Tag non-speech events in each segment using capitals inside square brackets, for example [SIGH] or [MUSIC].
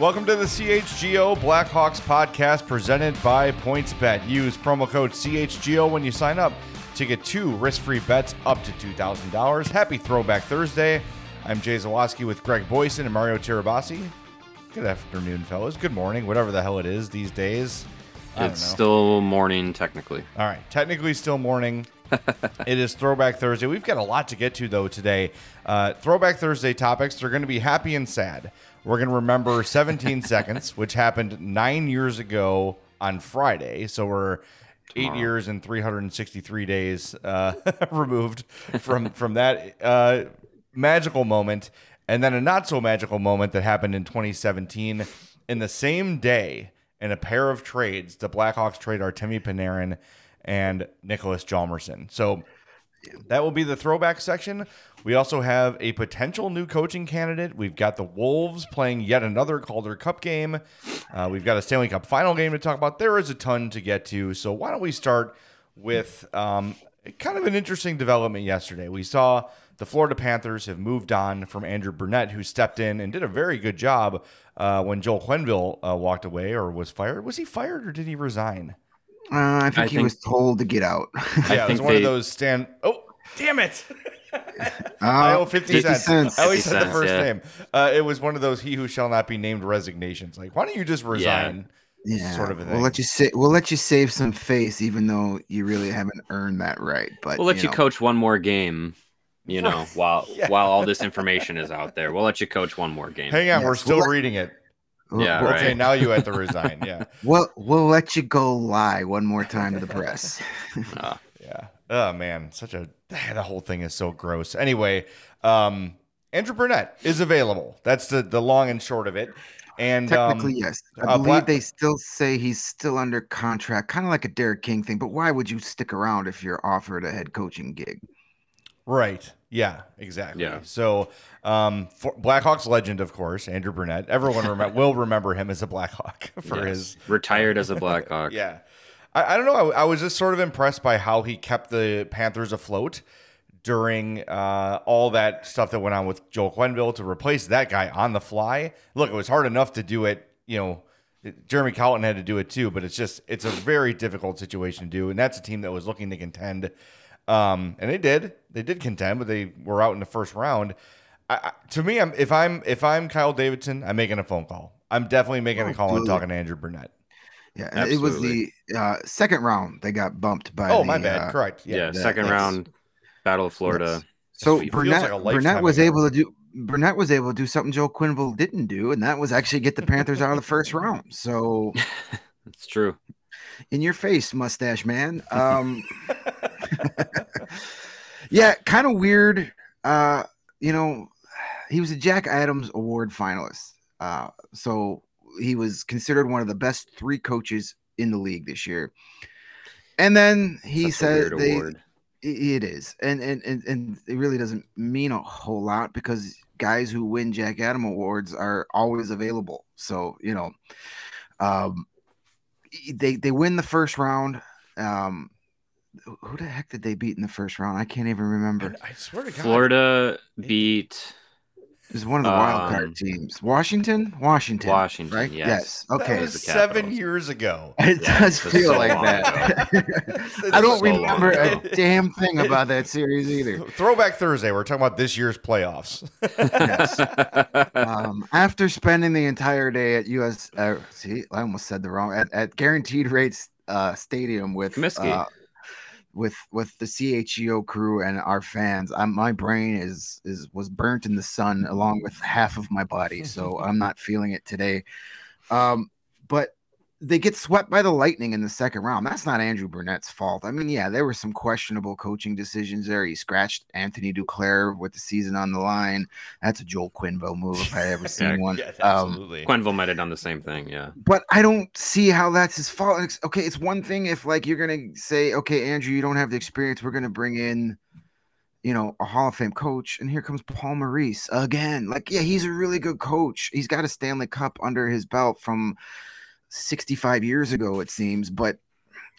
Welcome to the CHGO Blackhawks podcast presented by PointsBet. Use promo code CHGO when you sign up to get two risk-free bets up to $2,000. Happy Throwback Thursday. I'm Jay Zawaski with Greg Boyson and Mario Tirabassi. Good afternoon, fellas. Good morning, whatever the hell it is these days. It's still morning, technically. All right, technically still morning. [LAUGHS] it is Throwback Thursday. We've got a lot to get to though today. Uh, Throwback Thursday topics. They're going to be happy and sad. We're going to remember 17 [LAUGHS] seconds, which happened nine years ago on Friday. So we're eight years and 363 days uh, [LAUGHS] removed from from that uh, magical moment, and then a not so magical moment that happened in 2017. In the same day, in a pair of trades, the Blackhawks trade Artemi Panarin and Nicholas Hjalmarsson. So that will be the throwback section. We also have a potential new coaching candidate. We've got the Wolves playing yet another Calder Cup game. Uh, we've got a Stanley Cup final game to talk about. There is a ton to get to. So why don't we start with um, kind of an interesting development yesterday? We saw the Florida Panthers have moved on from Andrew Brunette, who stepped in and did a very good job uh, when Joel Quenneville uh, walked away or was fired. Was he fired or did he resign? Uh, I think I he think- was told to get out. Yeah, it was think one of those stand. Oh, damn it! [LAUGHS] Uh, I owe 50, 50 cents. cents. I always 50 said the first yeah. name. Uh, it was one of those he who shall not be named resignations. Like, why don't you just resign? yeah, sort of a We'll thing. let you say we'll let you save some face, even though you really haven't earned that right. But We'll let you, know, coach one more game, you [LAUGHS] know, while Yeah. while all this information is out there. We'll let you coach one more game. Hang on, Yes, we're still we'll let- reading it. We'll, Yeah, we'll, Okay, right. now you have to [LAUGHS] resign. Yeah, we'll we'll let you go lie one more time to the press. Uh, [LAUGHS] yeah. Oh man, such a [SIGHS] the whole thing is so gross. Anyway, um, Andrew Brunette is available. That's the the long and short of it. And Technically, um, yes. I uh, believe Black- they still say he's still under contract, kind of like a Derek King thing. But why would you stick around if you're offered a head coaching gig? Right. Yeah, exactly. Yeah. So, um, for Blackhawks legend, of course, Andrew Brunette. Everyone remem- [LAUGHS] will remember him as a Blackhawk [LAUGHS] for yes. his retired as a [LAUGHS] Blackhawk. Yeah. I, I don't know. I, I was just sort of impressed by how he kept the Panthers afloat during uh, all that stuff that went on with Joel Quenneville to replace that guy on the fly. Look, it was hard enough to do it, you know. Jeremy Colliton had to do it too, but it's just it's a very difficult situation to do, and that's a team that was looking to contend, um, and they did. They did contend, but they were out in the first round. I, to me, I'm if I'm if I'm Kyle Davidson, I'm making a phone call. I'm definitely making a call and talking to Andrew Brunette. Yeah, and it was the uh, second round they got bumped by. Oh, the, my bad. uh, Correct. Yeah, Yeah. that- second yes. round, Battle of Florida. So Brunette, like Brunette was ago. able to do Brunette was able to do something Joe Quenneville didn't do, and that was actually get the Panthers out of the first round. So [LAUGHS] It's true. in your face, mustache man. [LAUGHS] Um, [LAUGHS] yeah, kind of weird. Uh, you know, he was a Jack Adams Award finalist. Uh, so he was considered one of the best three coaches in the league this year. And then he Such said they, award. It is, and, and and and it really doesn't mean a whole lot because guys who win Jack Adam awards are always available. So you know, um, they they win the first round. Um, who the heck did they beat in the first round? I can't even remember. I swear to God. Florida beat Is one of the wild Um, card teams. Washington? Washington. Washington, Right? yes. That Okay. was seven years ago. [LAUGHS] It Yeah, does feel so like that. [LAUGHS] I don't so long remember a damn thing about that series either. [LAUGHS] Throwback Thursday. We're talking about this year's playoffs. Yes. um, after spending the entire day at US, uh, see, I almost said the wrong at, at Guaranteed Rates uh, Stadium with Comiskey. uh, with with the CHGO crew and our fans. I'm, my brain is is was burnt in the sun along with half of my body, so [LAUGHS] I'm not feeling it today. Um, but they get swept by the Lightning in the second round. That's not Andrew Brunette's fault. I mean, yeah, there were some questionable coaching decisions there. He scratched Anthony Duclair with the season on the line. That's a Joel Quenneville move if I ever [LAUGHS] seen Yeah, one. Yeah, Um, absolutely. Quenneville might have done the same thing. Yeah. but I don't see how that's his fault. It's- okay, it's one thing if like you're gonna say, okay, Andrew, you don't have the experience. We're gonna bring in, you know, a Hall of Fame coach, and here comes Paul Maurice again. Like, yeah, he's a really good coach. He's got a Stanley Cup under his belt from 65 years ago, it seems. But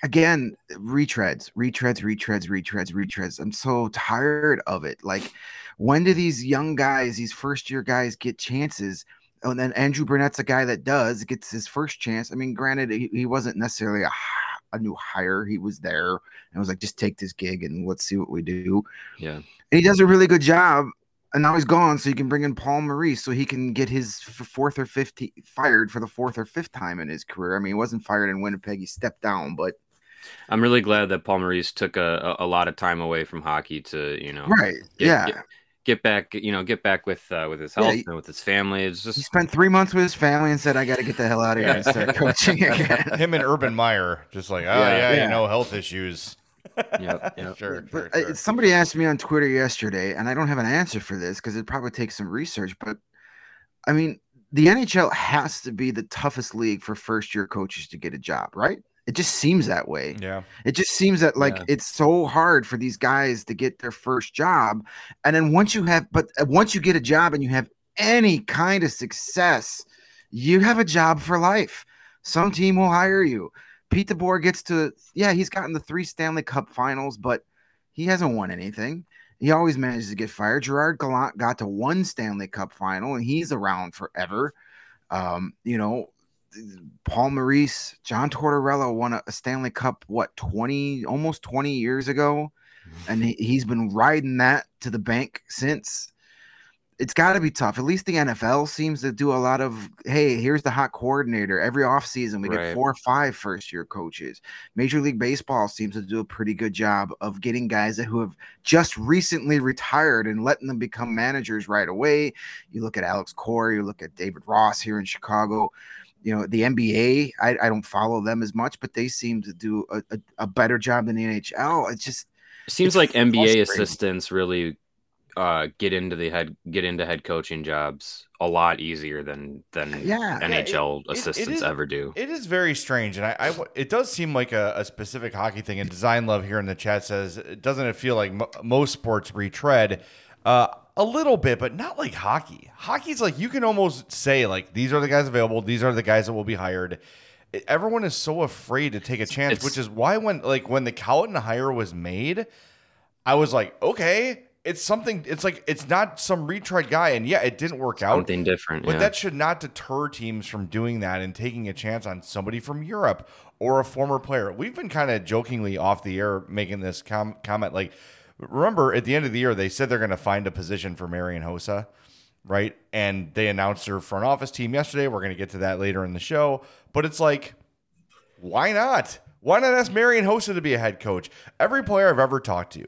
again, retreads, retreads, retreads, retreads, retreads. I'm so tired of it. Like, when do these young guys, these first year guys, get chances? And then Andrew Brunette's a guy that does gets his first chance. I mean, granted, he, he wasn't necessarily a, a new hire. He was there and was like, just take this gig and let's see what we do. Yeah. And he does a really good job. And now he's gone, so you can bring in Paul Maurice so he can get his fourth or fifth fired for the fourth or fifth time in his career. I mean, he wasn't fired in Winnipeg; he stepped down, but I'm really glad that Paul Maurice took a, a, a lot of time away from hockey to, you know, right, get, yeah. get, get back, you know, get back with uh, with his Yeah, health he- and with his family. It's just He spent three months with his family and said, "I got to get the hell out of here and start [LAUGHS] coaching again." Him and Urban Meyer, just like, oh Yeah. yeah, Yeah. you know, health issues. Yep, [LAUGHS] yep. Sure, sure, But uh, sure. somebody asked me on Twitter yesterday, and I don't have an answer for this because it probably takes some research. But I mean, the NHL has to be the toughest league for first year coaches to get a job, right? It just seems that way. yeah. It just seems that like Yeah. it's so hard for these guys to get their first job, and then once you have, but uh, once you get a job and you have any kind of success, you have a job for life. Some team will hire you. Pete DeBoer gets to, yeah, he's gotten the three Stanley Cup Finals, but he hasn't won anything. He always manages to get fired. Gerard Gallant got to one Stanley Cup Final, and he's around forever. Um, you know, Paul Maurice, John Tortorella won a, a Stanley Cup, what, 20, almost 20 years ago. And he, he's been riding that to the bank since. It's got to be tough. At least the NFL seems to do a lot of, hey, here's the hot coordinator. Every offseason, we get four or five first year coaches. Major League Baseball seems to do a pretty good job of getting guys that who have just recently retired and letting them become managers right away. You look at Alex Cora, you look at David Ross here in Chicago you know the NBA. I, I don't follow them as much, but they seem to do a, a, a better job than the NHL. It just It seems It's like NBA frustrating. assistants really uh, get into the head get into head coaching jobs a lot easier than than Yeah. Yeah, it- NHL it- it assistants ever do. It is very strange, and I, I it does seem like a, a specific hockey thing. And Design Love here in the chat says, doesn't it feel like mo most sports retread uh, a little bit, but not like hockey. Hockey's like you can almost say like these are the guys available, these are the guys that will be hired. Everyone is so afraid to take a chance, It's- which is why when like when the Colliton hire was made, I was like, okay, it's something. It's like it's not some retread guy, and yeah, it didn't work out. Something different. But yeah. that should not deter teams from doing that and taking a chance on somebody from Europe or a former player. We've been kind of jokingly off the air making this com- comment. Like, remember at the end of the year, they said they're going to find a position for Marian Hossa, right? And they announced their front office team yesterday. We're going to get to that later in the show. But it's like, why not? Why not ask Marian Hossa to be a head coach? Every player I've ever talked to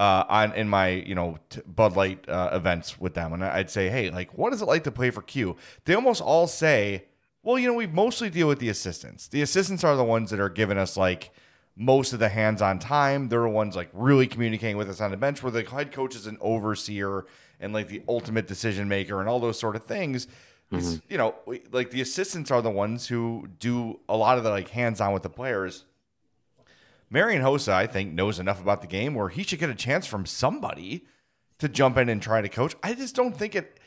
uh, on in my you know t- Bud Light uh, events with them, and I'd say, hey, like, what is it like to play for Q? They almost all say, well, you know, we mostly deal with the assistants. The assistants are the ones that are giving us like most of the hands-on time. They're the ones like really communicating with us on the bench, where the head coach is an overseer and like the ultimate decision maker and all those sort of things. These- You know, like the assistants are the ones who do a lot of the like hands-on with the players. Marian Hossa, I think, knows enough about the game where he should get a chance from somebody to jump in and try to coach. I just don't think it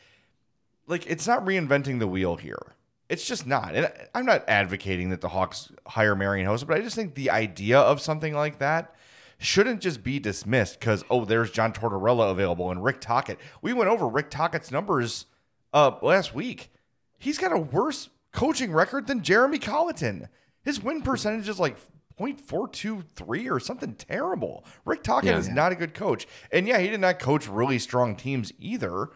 like it's not reinventing the wheel here. It's just not. And I'm not advocating that the Hawks hire Marion Hosa, but I just think the idea of something like that shouldn't just be dismissed because oh, there's John Tortorella available and Rick Tocchet. We went over Rick Tocchet's numbers uh, last week. He's got a worse coaching record than Jeremy Colliton. His win percentage is like 0.423 or something terrible. Rick Tocchet Yeah. is not a good coach. And yeah, he did not coach really strong teams either.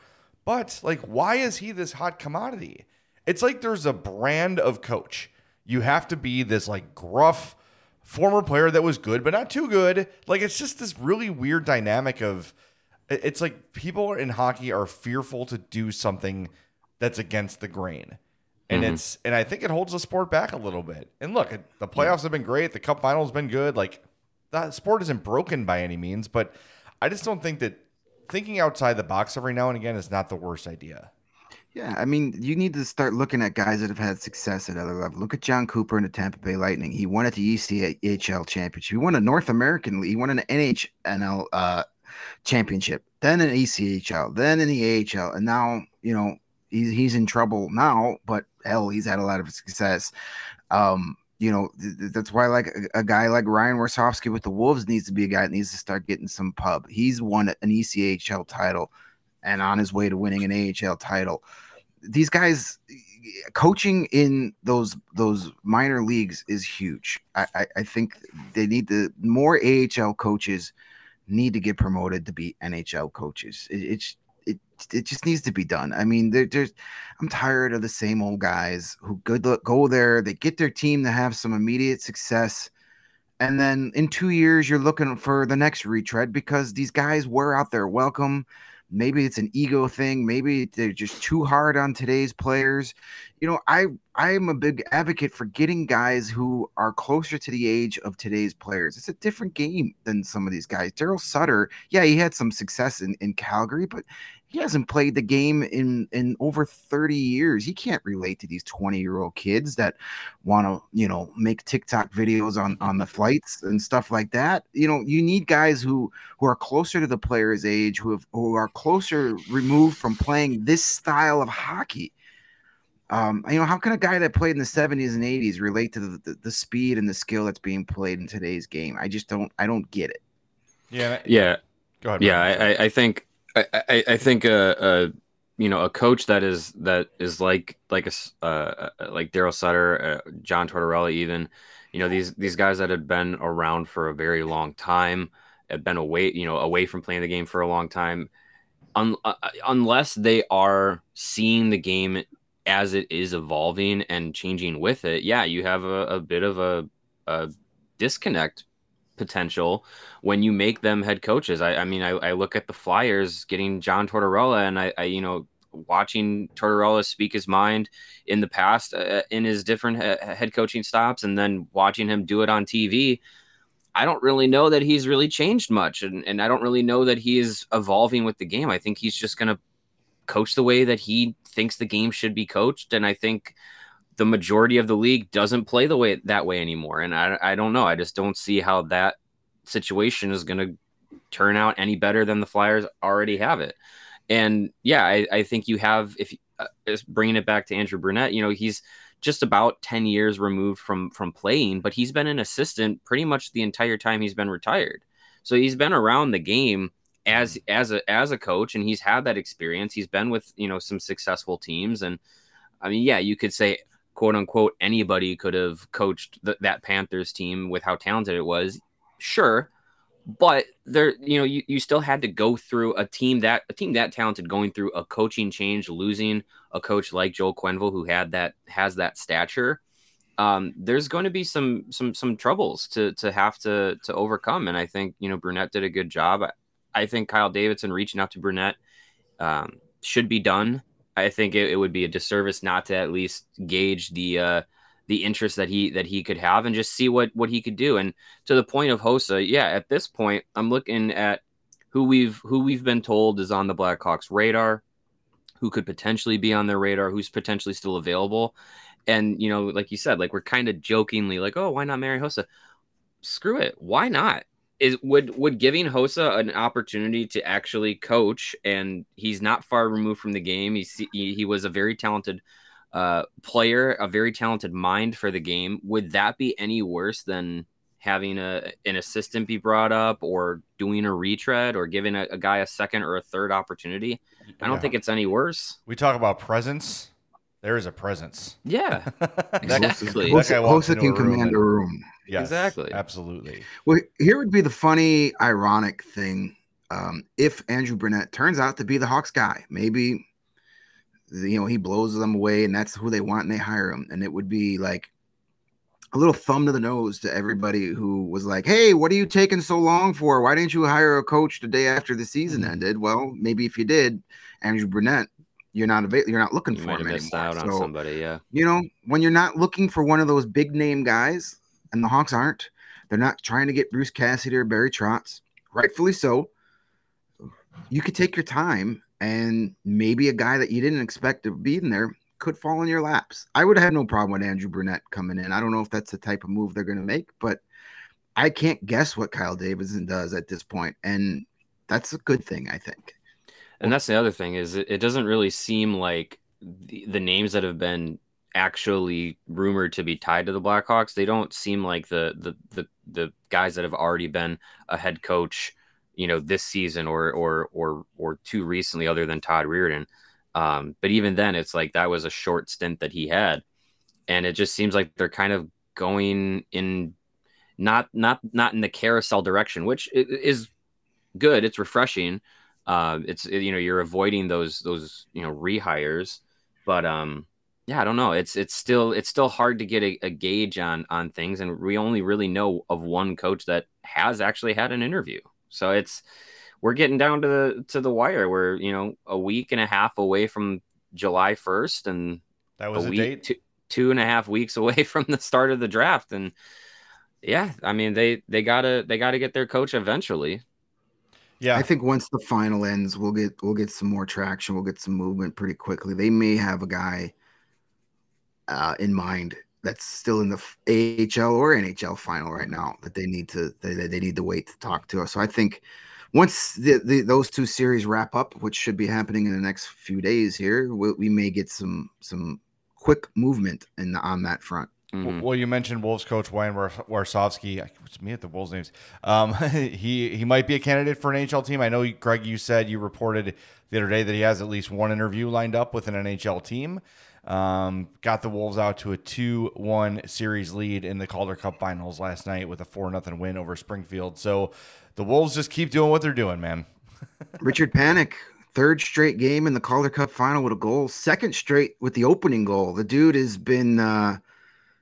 But like, why is he this hot commodity? It's like there's a brand of coach. You have to be this like gruff former player that was good, but not too good. Like it's just this really weird dynamic of it's like people in hockey are fearful to do something that's against the grain. And it's and I think it holds the sport back a little bit. And look, the playoffs have been great. The cup final's been good. Like the sport isn't broken by any means, but I just don't think that thinking outside the box every now and again is not the worst idea. Yeah, I mean, you need to start looking at guys that have had success at other levels. Look at Jon Cooper in the Tampa Bay Lightning. He won at the ECHL championship. He won a North American League. He won an NHNL uh, championship, then an ECHL, then in the AHL, and now you know he's he's in trouble now. But hell, he's had a lot of success. Um, you know th- th- that's why like a, a guy like Ryan Warsofsky with the Wolves needs to be a guy that needs to start getting some pub. He's won an ECHL title and on his way to winning an AHL title. These guys coaching in those those minor leagues is huge. I, I, I think they need to more AHL coaches need to get promoted to be NHL coaches. It, it's it just needs to be done. I mean, there, there's I'm tired of the same old guys who good look, go there, they get their team to have some immediate success. And then in two years, you're looking for the next retread because these guys wear out their welcome. Maybe it's an ego thing. Maybe they're just too hard on today's players. You know, I I'm a big advocate for getting guys who are closer to the age of today's players. It's a different game than some of these guys. Darryl Sutter, yeah, he had some success in, in Calgary, but he hasn't played the game in in over 30 years. He can't relate to these 20 year old kids that want to, you know, make TikTok videos on on the flights and stuff like that. You know, you need guys who who are closer to the player's age, who have who are closer removed from playing this style of hockey. Um, you know, how can a guy that played in the 70s and 80s relate to the, the, the speed and the skill that's being played in today's game? I just don't I don't get it. Yeah. Yeah, Go ahead. yeah. I, I- I think I, I, I think a, a you know a coach that is that is like like a s- uh, uh, like Darryl Sutter, uh, John Tortorella, even you know these these guys that had been around for a very long time, have been away you know away from playing the game for a long time. Un, uh, unless they are seeing the game as it is evolving and changing with it, yeah, you have a, a bit of a, a disconnect potential when you make them head coaches. I, I mean, I, I look at the Flyers getting John Tortorella, and I, I you know, watching Tortorella speak his mind in the past uh, in his different he- head coaching stops, and then watching him do it on TV. I don't really know that he's really changed much, and, and I don't really know that he is evolving with the game. I think he's just going to coach the way that he thinks the game should be coached, and I think the majority of the league doesn't play the way that way anymore. And I, I don't know. I just don't see how that situation is going to turn out any better than the Flyers already have it. And yeah, I, I think you have if uh, bringing it back to Andrew Brunette, you know, he's just about 10 years removed from from playing, but he's been an assistant pretty much the entire time he's been retired. So he's been around the game as as a as a coach and he's had that experience. He's been with, you know, some successful teams and I mean, yeah, you could say quote unquote anybody could have coached th- that Panthers team with how talented it was. Sure, but there you know you, you still had to go through a team that a team that talented going through a coaching change losing a coach like joel quenneville who had that has that stature um, there's going to be some some some troubles to to have to to overcome and i think you know brunette did a good job i, I think kyle davidson reaching out to brunette um, should be done i think it, it would be a disservice not to at least gauge the uh the interest that he that he could have and just see what what he could do and to the point of Hossa, yeah, at this point, I'm looking at who we've who we've been told is on the Blackhawks radar, who could potentially be on their radar, who's potentially still available. And you know, like you said, like we're kind of jokingly like, oh, why not Marian Hossa? Screw it. Why not? Is would would giving Hossa an opportunity to actually coach, and he's not far removed from the game. He's, he he was a very talented uh, player, a very talented mind for the game. Would that be any worse than having a an assistant be brought up or doing a retread or giving a, a guy a second or a third opportunity. I don't Yeah. think it's any worse. We talk about presence. There is a presence. Yeah, [LAUGHS] That- Exactly. that guy walks Hossa can a command and- a room. Yes, Exactly. Absolutely. Well, here would be the funny, ironic thing. Um, if Andrew Brunette turns out to be the Hawks guy, maybe you know he blows them away, and that's who they want, and they hire him, and it would be like a little thumb to the nose to everybody who was like, "Hey, what are you taking so long for? Why didn't you hire a coach the day after the season Mm-hmm. ended?" Well, maybe if you did, Andrew Brunette, you're not available. You're not looking you for him anymore. out on somebody. Yeah, you know, when you're not looking for one of those big name guys, and the Hawks aren't, they're not trying to get Bruce Cassidy or Barry Trotz, rightfully so. You could take your time, and maybe a guy that you didn't expect to be in there could fall in your laps. I would have no problem with Andrew Brunette coming in. I don't know if that's the type of move they're going to make, but I can't guess what Kyle Davidson does at this point, and that's a good thing, I think. And that's the other thing is it, it doesn't really seem like the, the names that have been actually rumored to be tied to the Blackhawks. They don't seem like the the the the guys that have already been a head coach, you know, this season or or or or too recently, other than Todd Reirden. Um, but even then, it's like that was a short stint that he had, and it just seems like they're kind of going in not not not in the carousel direction, which is good. It's refreshing. Uh, it's you know you're avoiding those those you know rehires, but um yeah I don't know. It's it's still it's still hard to get a, a gauge on on things, and we only really know of one coach that has actually had an interview. So it's we're getting down to the to the wire. We're you know a week and a half away from July first, and That was a a week date. two, two and a half weeks away [LAUGHS] from the start of the draft and yeah i mean they they gotta they gotta get their coach eventually Yeah. I think once the final ends, we'll get we'll get some more traction. We'll get some movement pretty quickly. They may have a guy uh, in mind that's still in the AHL or NHL final right now that they need to they, they need to wait to talk to us. So I think once the, the those two series wrap up, which should be happening in the next few days here, we, we may get some some quick movement in on that front. Mhm. Well, you mentioned Wolves coach Wayne War- Warsofsky. I- It's me at the Wolves names. Um, [LAUGHS] he he might be a candidate for an NHL team. I know, Greg. You said you reported the other day that he has at least one interview lined up with an NHL team. Um, got the Wolves out to a two-one series lead in the Calder Cup Finals last night with a four nothing win over Springfield. So the Wolves just keep doing what they're doing, man. [LAUGHS] Richard Panik, third straight game in the Calder Cup final with a goal, second straight with the opening goal. The dude has been uh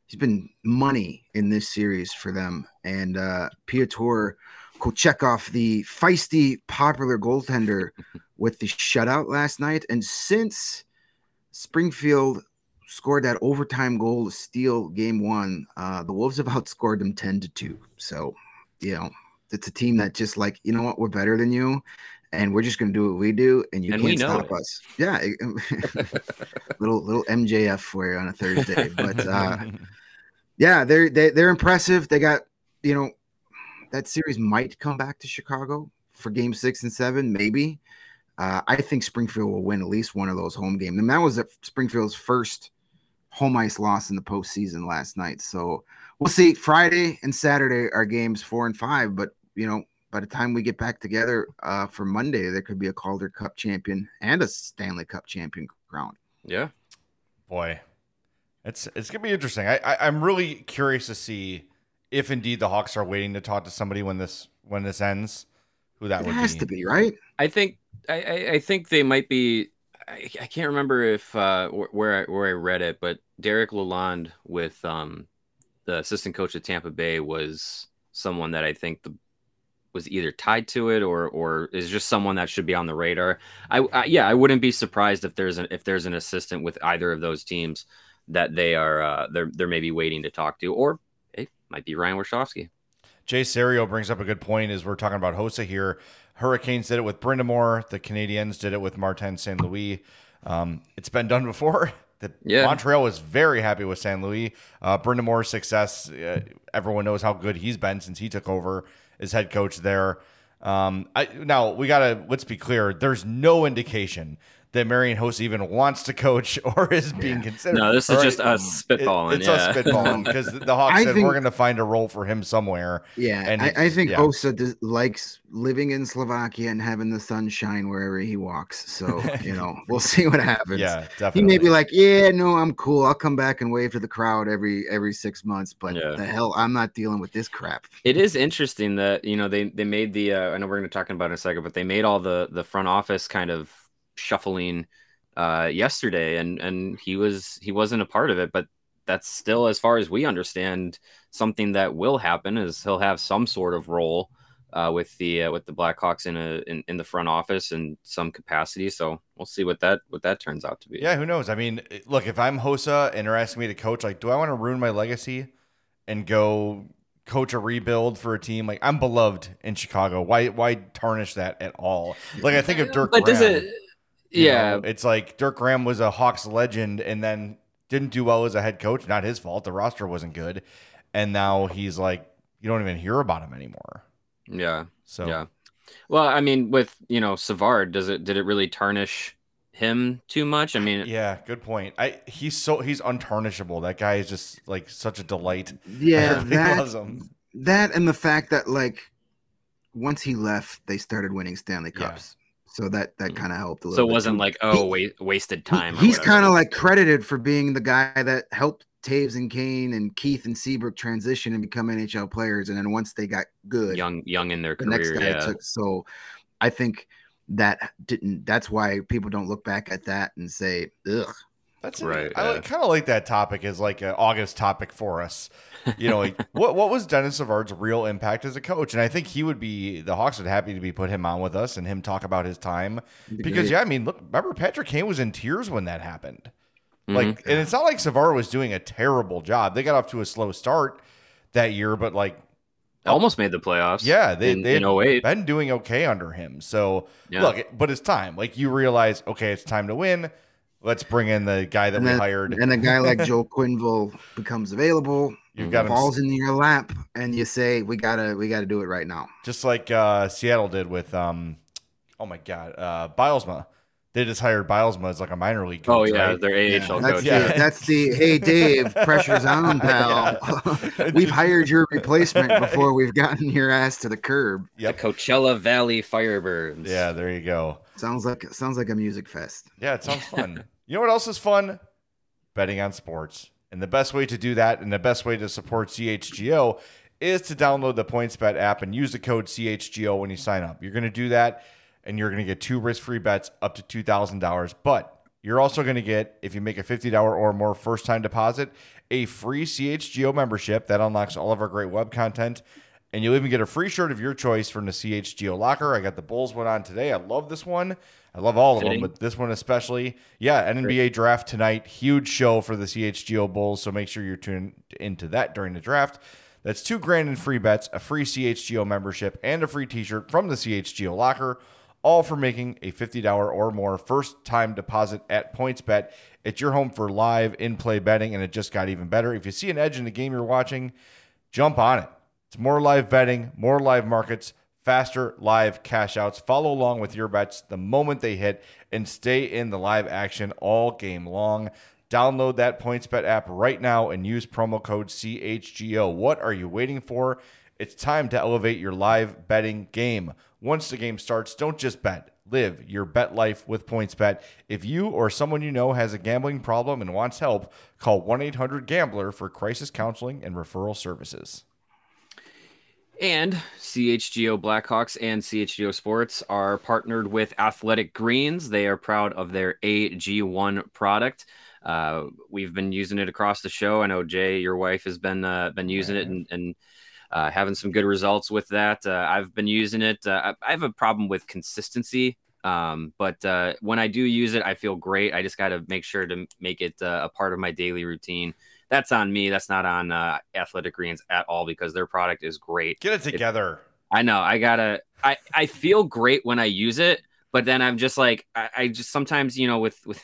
he's been money in this series for them. And uh Piotr Kochetkov, the feisty popular goaltender [LAUGHS] with the shutout last night. And since Springfield scored that overtime goal to steal game one, uh the Wolves have [LAUGHS] outscored them 10 to 2. So, you know, it's a team that just like, you know what, we're better than you and we're just going to do what we do, and you And can't stop it. us. [LAUGHS] Yeah, [LAUGHS] little little MJF for you on a Thursday, but uh, yeah, they're they, they're impressive. They got you know that series might come back to Chicago for Game Six and Seven, maybe. Uh, I think Springfield will win at least one of those home games, and that was at Springfield's first home ice loss in the postseason last night. So we'll see. Friday and Saturday are games four and five, but you know by the time we get back together uh, for Monday, there could be a Calder Cup champion and a Stanley Cup champion crowned. yeah Boy, it's it's gonna be interesting. I, I I'm really curious to see if indeed the Hawks are waiting to talk to somebody when this when this ends. Who that It would has be? to be right. i think i i, I think they might be I, I can't remember if uh where I, where i read it but derek lalonde with um the assistant coach of tampa bay was someone that i think the was either tied to it or or is just someone that should be on the radar. I, I yeah, I wouldn't be surprised if there's an if there's an assistant with either of those teams that they are uh, they're they're maybe waiting to talk to, or it might be Ryan Warsofsky. Jay Serio brings up a good point as we're talking about Hossa here. Hurricanes did it with Brind'Amour. The Canadiens did it with Martin St. Louis. Um, it's been done before. [LAUGHS] The Yeah. Montreal was very happy with St. Louis. Uh, Brind'Amour's success, uh, everyone knows how good he's been since he took over as head coach there. Um, I, now we gotta let's be clear. There's no indication that Marian Hossa even wants to coach [LAUGHS] or is being considered. No, this is All just right. us spitballing. It- it's yeah. us spitballing because the Hawks [LAUGHS] I said think- we're going to find a role for him somewhere. Yeah, And I, I think yeah. Hossa does, likes living in Slovakia and having the sun shine wherever he walks. So [LAUGHS] you know, we'll see what happens. Yeah, He may be like, "Yeah, no, I'm cool. I'll come back and wave to the crowd every every six months." But Yeah. the hell, I'm not dealing with this crap. It is interesting that you know they they made the uh, I know we're going to talk about it in a second, but they made all the the front office kind of shuffling uh, yesterday, and and he was he wasn't a part of it, but that's still, as far as we understand, something that will happen. Is he'll have some sort of role uh, with the uh, with the Blackhawks in a in, in the front office in some capacity. So we'll see what that what that turns out to be. Yeah, who knows? I mean, look, if I'm Hossa and they're asking me to coach, like, do I want to ruin my legacy and go coach a rebuild for a team? Like, I'm beloved in Chicago. Why why tarnish that at all? Like, I think of Dirk but does it? You Yeah, know, it's like Dirk Graham was a Hawks legend and then didn't do well as a head coach. Not his fault. The roster wasn't good. And now he's like, you don't even hear about him anymore. yeah. So Yeah. Well, I mean, with you know Savard, does it did it really tarnish him too much? I mean, yeah, good point. I he's so he's untarnishable. That guy is just like such a delight. Yeah, [LAUGHS] Everybody that, loves him. that and the fact that like once he left, they started winning Stanley Yeah. Cups. So that that Mhm. kind of helped a little. so it bit, wasn't like oh He- wa- wasted time. or he's kind of like credited for being the guy that helped Toews and Kane and Keith and Seabrook transition and become NHL players. And then once they got good, young young in their the career. next guy yeah. took. So I think that didn't. That's why people don't look back at that and say, "Ugh." That's Right, I yeah. like, kind of like that topic as like an August topic for us. You know, like, what what was Denis Savard's real impact as a coach? And I think he would be the Hawks would happy to be put him on with us and him talk about his time because yeah, I mean, look, remember Patrick Kane was in tears when that happened. Like, Mhm. and it's not like Savard was doing a terrible job. They got off to a slow start that year, but like, almost made the playoffs. yeah, they in, they in 08. been doing okay under him. So Yeah. look, but it's time. Like you realize, okay, it's time to win. Let's bring in the guy that And we then- hired. And a guy like Joe [LAUGHS] Quenneville becomes available, You've got him falls into your lap, and you say, "We gotta, we gotta do it right now." just like uh, Seattle did with um, oh my god, uh, Bylsma. They just hired Bylsma as like a minor league. Oh yeah, right? their AHL That's coach. Yeah. the, that's the hey Dave, pressure's on, [LAUGHS] pal. [LAUGHS] we've hired your replacement before we've gotten your ass to the curb. The Coachella Valley Firebirds. Yeah, there you go. Sounds like sounds like a music fest. Yeah, it sounds fun. You know what else is fun? Betting on sports. And the best way to do that and the best way to support CHGO is to download the PointsBet app and use the code CHGO when you sign up. You're going to do that and you're going to get two risk-free bets up to $2,000. But you're also going to get, if you make a $50 or more first-time deposit, a free CHGO membership that unlocks all of our great web content. And you'll even get a free shirt of your choice from the CHGO locker. I got the Bulls one on today. I love this one. I love all of them, but this one especially. Yeah, NBA draft tonight. Huge show for the CHGO Bulls. So make sure you're tuned into that during the draft. That's two grand in free bets, a free CHGO membership, and a free t shirt from the CHGO locker, all for making a $50 or more first time deposit at PointsBet. It's your home for live in play betting, and it just got even better. If you see an edge in the game you're watching, jump on it. It's more live betting, more live markets, faster live cash outs. Follow along with your bets the moment they hit and stay in the live action all game long. Download that PointsBet app right now and use promo code CHGO. What are you waiting for? It's time to elevate your live betting game. Once the game starts, don't just bet. Live your bet life with PointsBet. If you or someone you know has a gambling problem and wants help, call 1 800 Gambler for crisis counseling and referral services. And CHGO Blackhawks and CHGO Sports are partnered with Athletic Greens. They are proud of their AG1 product. Uh, we've been using it across the show. I know Jay, your wife, has been uh, been using it and, and uh, having some good results with that. Uh, I've been using it. Uh, I I have a problem with consistency, um, but uh, when I do use it, I feel great. I just got to make sure to make it uh, a part of my daily routine. That's on me. That's not on uh, Athletic Greens at all because their product is great. Get it together. I know. I gotta. I I feel great when I use it, but then I'm just like I, I just sometimes you know with with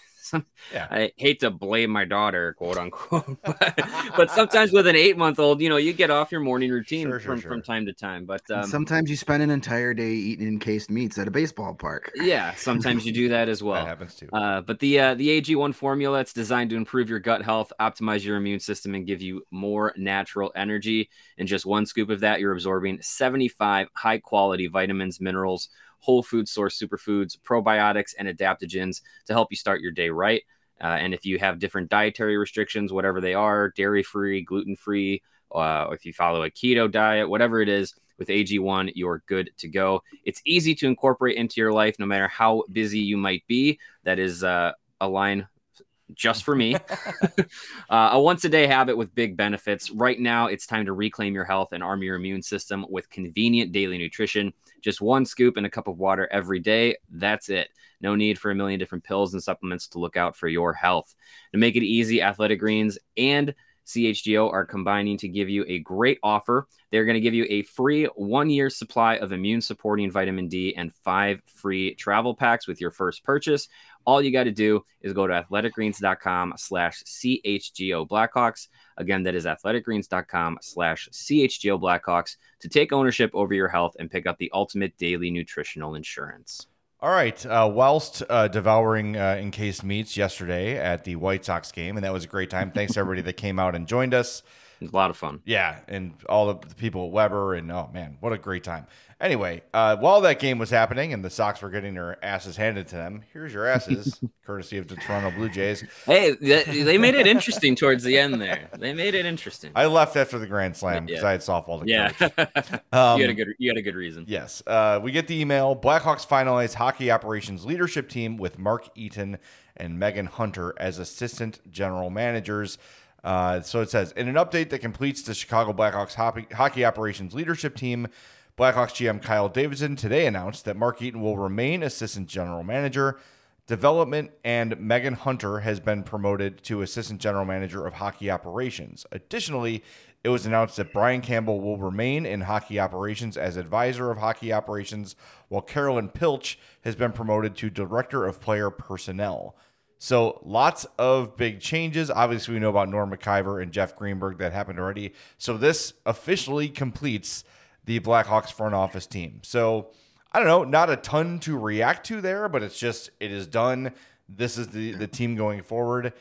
Yeah. I hate to blame my daughter, quote unquote, [LAUGHS] but, but sometimes with an eight month old, you know, you get off your morning routine Sure, sure, from, sure. from time to time. But um, sometimes you spend an entire day eating encased meats at a baseball park. yeah, sometimes you do that as [LAUGHS] well. that happens too. Uh, but the uh, the AG1 formula it's designed to improve your gut health, optimize your immune system, and give you more natural energy. In just one scoop of that, you're absorbing 75 high quality vitamins, minerals, whole food source superfoods, probiotics, and adaptogens to help you start your day right. Uh, and if you have different dietary restrictions, whatever they are, dairy free, gluten free, uh, if you follow a keto diet, whatever it is, with AG1, you're good to go. It's easy to incorporate into your life, no matter how busy you might be. That is uh, a line just for me. [LAUGHS] [LAUGHS] uh, a once a day habit with big benefits. Right now, it's time to reclaim your health and arm your immune system with convenient daily nutrition. Just one scoop and a cup of water every day. That's it. No need for a million different pills and supplements to look out for your health. To make it easy, Athletic Greens and CHGO are combining to give you a great offer. They're going to give you a free one year supply of immune supporting vitamin D and five free travel packs with your first purchase. All you got to do is go to athleticgreens.com slash CHGO Blackhawks. Again, that is athleticgreens.com slash CHGO Blackhawks to take ownership over your health and pick up the ultimate daily nutritional insurance. All right. Uh, whilst uh, devouring uh, encased meats yesterday at the White Sox game, and that was a great time. Thanks to everybody that came out and joined us. It was a lot of fun. Yeah, and all the the people at Weber, and oh man, what a great time. Anyway, uh, while that game was happening and the Sox were getting their asses handed to them, here's your asses, [LAUGHS] courtesy of the Toronto Blue Jays. Hey, th- they made it interesting towards the end there. They made it interesting. I left after the Grand Slam because Yeah. I had softball to yeah, coach. Um, [LAUGHS] you had a good you had a good reason. Yes. Uh, we get the email. Blackhawks finalize hockey operations leadership team with Mark Eaton and Megan Hunter as assistant general managers. Uh, so it says in an update that completes the Chicago Blackhawks hockey, hockey operations leadership team, Blackhawks GM Kyle Davidson today announced that Mark Eaton will remain assistant general manager. Development and Megan Hunter has been promoted to assistant general manager of hockey operations. Additionally, it was announced that Brian Campbell will remain in hockey operations as advisor of hockey operations, while Carolyn Pilch has been promoted to director of player personnel. So lots of big changes. Obviously, we know about Norm Maciver and Jeff Greenberg that happened already. So this officially completes the Blackhawks front office team. So I don't know, not a ton to react to there, but it's just it is done. This is the the team going forward.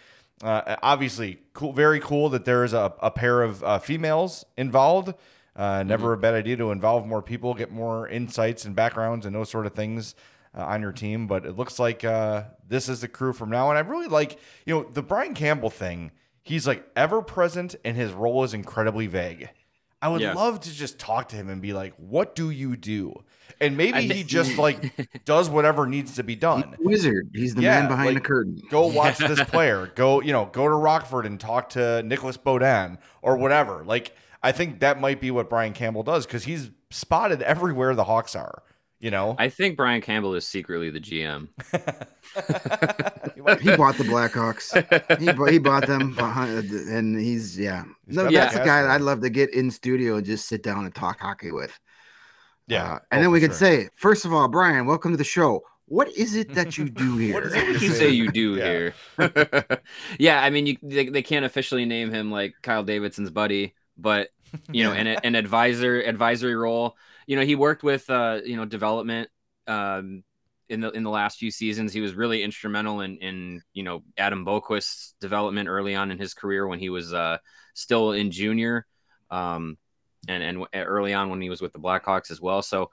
Uh, obviously, cool, very cool that there is a, a pair of uh, females involved. Uh, never a bad idea to involve more people, get more insights and backgrounds and those sort of things uh, on your team. But it looks like uh, this is the crew from now. And I really like, you know, the Brian Campbell thing. He's like ever present, and his role is incredibly vague. I would Yeah. love to just talk to him and be like, "What do you do?" And maybe he just like does whatever needs to be done. Wizard. He's the Yeah, man behind like- the curtain. Go [LAUGHS] watch this player. Go, you know, go to Rockford and talk to Nicholas Beaudin or whatever. Like, I think that might be what Brian Campbell does because he's spotted everywhere the Hawks are. You know, I think Brian Campbell is secretly the GM. [LAUGHS] He bought the Blackhawks. he, bought, he bought them behind, and he's yeah. He's No, got that's the the guy cash I'd love to get in studio and just sit down and talk hockey with. yeah. Uh, Oh, and then we could sure. say, first of all, Brian, welcome to the show. What is it that you do [LAUGHS] here? What is What you say you do Yeah. here? [LAUGHS] yeah, I mean, you they, they can't officially name him like Kyle Davidson's buddy, but [LAUGHS] you know, Yeah. an advisor advisory role. You know, he worked with uh, you know development um, in the in the last few seasons. He was really instrumental in in you know Adam Boqvist's development early on in his career when he was uh, still in junior, um, and and early on when he was with the Blackhawks as well. So.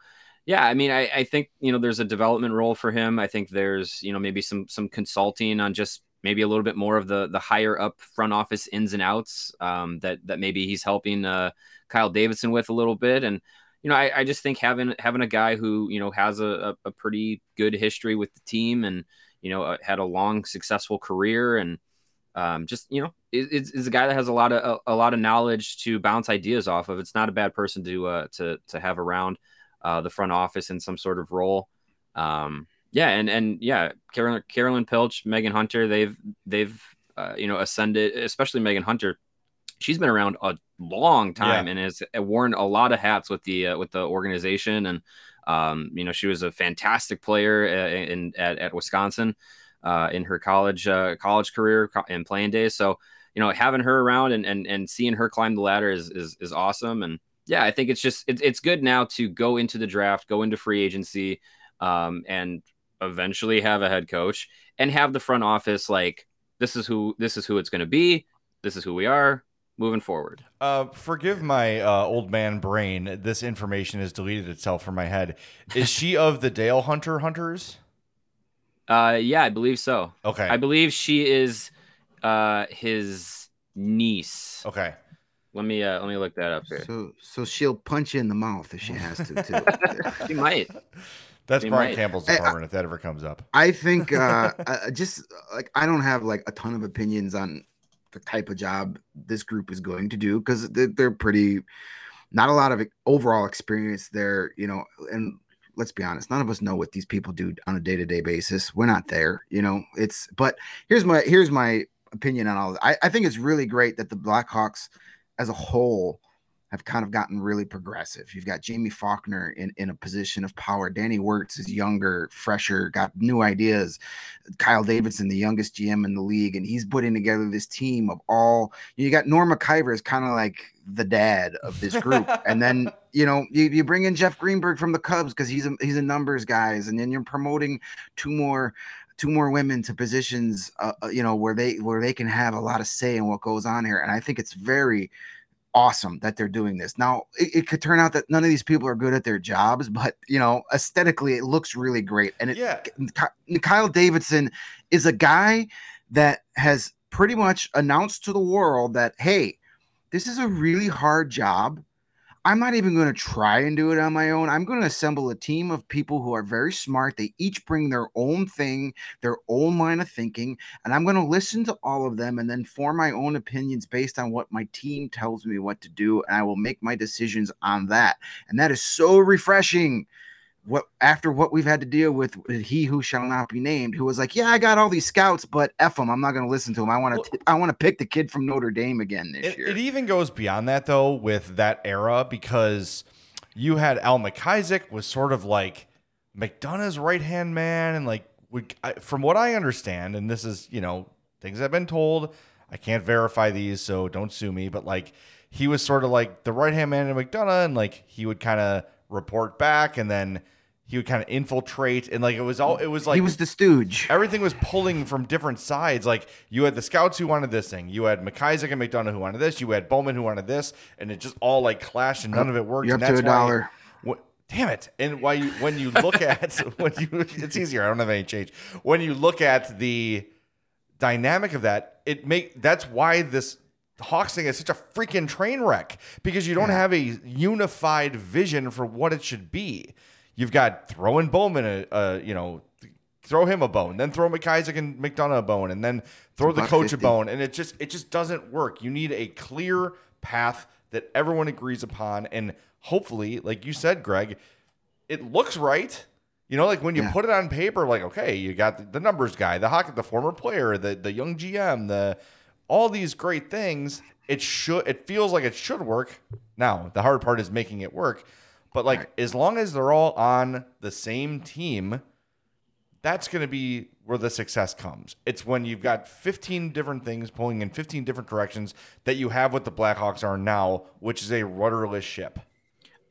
Yeah, I mean, I, I think you know there's a development role for him. I think there's you know maybe some some consulting on just maybe a little bit more of the the higher up front office ins and outs um, that that maybe he's helping uh, Kyle Davidson with a little bit. And you know, I, I just think having having a guy who you know has a, a, pretty good history with the team and you know uh, had a long successful career and um, just you know is, is is a guy that has a lot of a, a lot of knowledge to bounce ideas off of. It's not a bad person to uh, to to have around uh, the front office in some sort of role. Um, yeah, and and yeah, Carolyn Carolyn Pilch, Megan Hunter, they've they've uh, you know ascended, especially Megan Hunter. She's been around a long time and has worn a lot of hats with the uh, with the organization, and um, you know she was a fantastic player uh, in at, at Wisconsin. uh, in her college uh, college career and playing days. So you know, having her around and and and seeing her climb the ladder is is, is awesome. And yeah, I think it's just it, it's good now to go into the draft, go into free agency, um, and eventually have a head coach and have the front office like this is who this is who it's going to be. This is who we are moving forward. Uh, forgive my uh, old man brain. This information has deleted itself from my head. Is she of the Dale Hunter Hunters? Uh, yeah, I believe so. Okay. I believe she is uh his niece. Okay. Let me uh let me look that up here. So so she'll punch you in the mouth if she has to too. [LAUGHS] she might. That's She Brian might. Campbell's Hey, I- department if that ever comes up. I think [LAUGHS] uh, uh, just like I don't have like a ton of opinions on the type of job this group is going to do because they're, they're pretty not a lot of overall experience there, you know, and let's be honest, none of us know what these people do on a day-to-day basis. We're not there, you know. It's but here's my here's my opinion on all. This. I I think it's really great that the Blackhawks as a whole have kind of gotten really progressive. You've got Jaime Faulkner in, in a position of power. Danny Wirtz is younger, fresher, got new ideas. Kyle Davidson, the youngest GM in the league, and he's putting together this team of all. You got Norm Maciver is kind of like the dad of this group, [LAUGHS] and then you know you, you bring in Jeff Greenberg from the Cubs because he's a he's a numbers guys, and then you're promoting two more two more women to positions, uh, uh, you know, where they where they can have a lot of say in what goes on here, and I think it's very awesome that they're doing this. Now, it, it could turn out that none of these people are good at their jobs, but you know, aesthetically, it looks really great. And it, Yeah. Kyle Davidson is a guy that has pretty much announced to the world that, hey, this is a really hard job. I'm not even going to try and do it on my own. I'm going to assemble a team of people who are very smart. They each bring their own thing, their own line of thinking, and I'm going to listen to all of them and then form my own opinions based on what my team tells me what to do, and I will make my decisions on that. And that is so refreshing. What after what we've had to deal with, with he who shall not be named, who was like, "Yeah, I got all these scouts, but f them, I'm not going to listen to them. I want to, I want to pick the kid from Notre Dame again this It, year." it even goes beyond that though with that era because you had Al McIsaac was sort of like McDonough's right hand man and like would, I, from what I understand and this is you know things I've been told I can't verify these so don't sue me but like he was sort of like the right hand man in McDonough and like he would kind of report back and then he would kind of infiltrate and like it was all it was like he was the stooge. everything was pulling from different sides. Like you had the scouts who wanted this thing, you had McIsaac and McDonough who wanted this, you had Bowman who wanted this, and it just all like clashed and none of it worked. You're and up to a dollar. What, damn it! And why you when you look at [LAUGHS] when you it's easier. I don't have any change. When you look at the dynamic of that, it make that's why this Hawks thing is such a freaking train wreck because you don't have a unified vision for what it should be. You've got throwing Bowman a, a you know throw him a bone, then throw McIsaac and McDonough a bone, and then throw the coach a bone, and it just it just doesn't work. You need a clear path that everyone agrees upon, and hopefully, like you said, Greg, it looks right. You know, like when you Yeah. put it on paper, like okay, you got the, the numbers guy, the hockey, the former player, the the young GM, the all these great things. It should. It feels like it should work. Now the hard part is making it work. But like, Right. as long as they're all on the same team, that's going to be where the success comes. It's when you've got 15 different things pulling in 15 different directions that you have what the Blackhawks are now, which is a rudderless ship.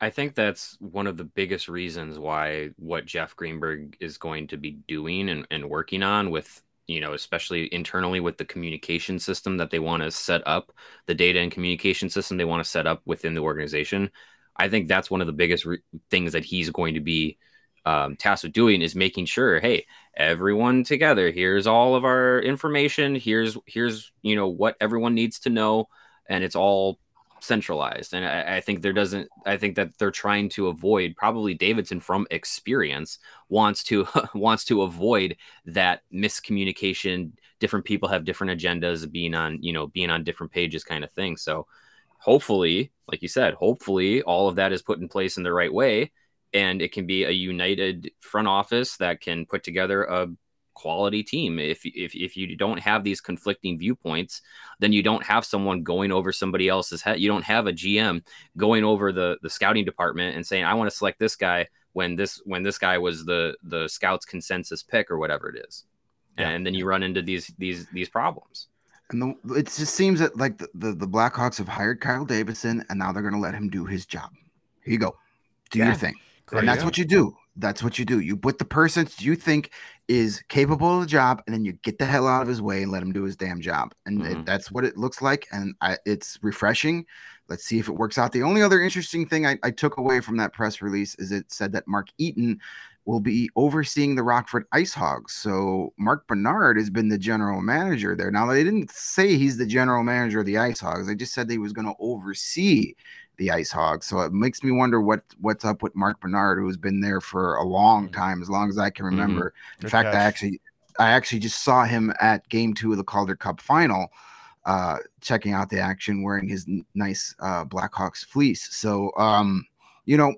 I think that's one of the biggest reasons why what Jeff Greenberg is going to be doing and, and working on with, you know, especially internally with the communication system that they want to set up, the data and communication system they want to set up within the organization. I think that's one of the biggest re- things that he's going to be um, tasked with doing is making sure, hey, everyone together, here's all of our information. Here's, here's, you know, what everyone needs to know. And it's all centralized. And I, I think there doesn't, I think that they're trying to avoid probably Davidson from experience wants to, [LAUGHS] wants to avoid that miscommunication. Different people have different agendas being on, you know, being on different pages kind of thing. So hopefully, like you said, hopefully all of that is put in place in the right way. And it can be a united front office that can put together a quality team. If if if you don't have these conflicting viewpoints, then you don't have someone going over somebody else's head. You don't have a GM going over the the scouting department and saying, "I want to select this guy." When this when this guy was the the scouts consensus pick or whatever it is. Yeah. and then you run into these these these problems. And the, it just seems that like the, the, the Blackhawks have hired Kyle Davidson and now they're going to let him do his job. Here you go. Do Yeah. your thing. Great. and that's what you do. That's what you do. You put the person you think is capable of the job, and then you get the hell out of his way and let him do his damn job. And it- Mhm. that's what it looks like. And I, it's refreshing. Let's see if it works out. The only other interesting thing I, I took away from that press release is it said that Mark Eaton will be overseeing the Rockford Ice Hogs. So Mark Bernard has been the general manager there. Now they didn't say he's the general manager of the Ice Hogs. They just said they was going to oversee the Ice Hogs. So it makes me wonder what what's up with Mark Bernard, who's been there for a long time, as long as I can remember. In Mm-hmm. Good fact, I actually I actually just saw him at Game Two of the Calder Cup final, uh, checking out the action, wearing his n- nice uh, Blackhawks fleece. So, um, you know,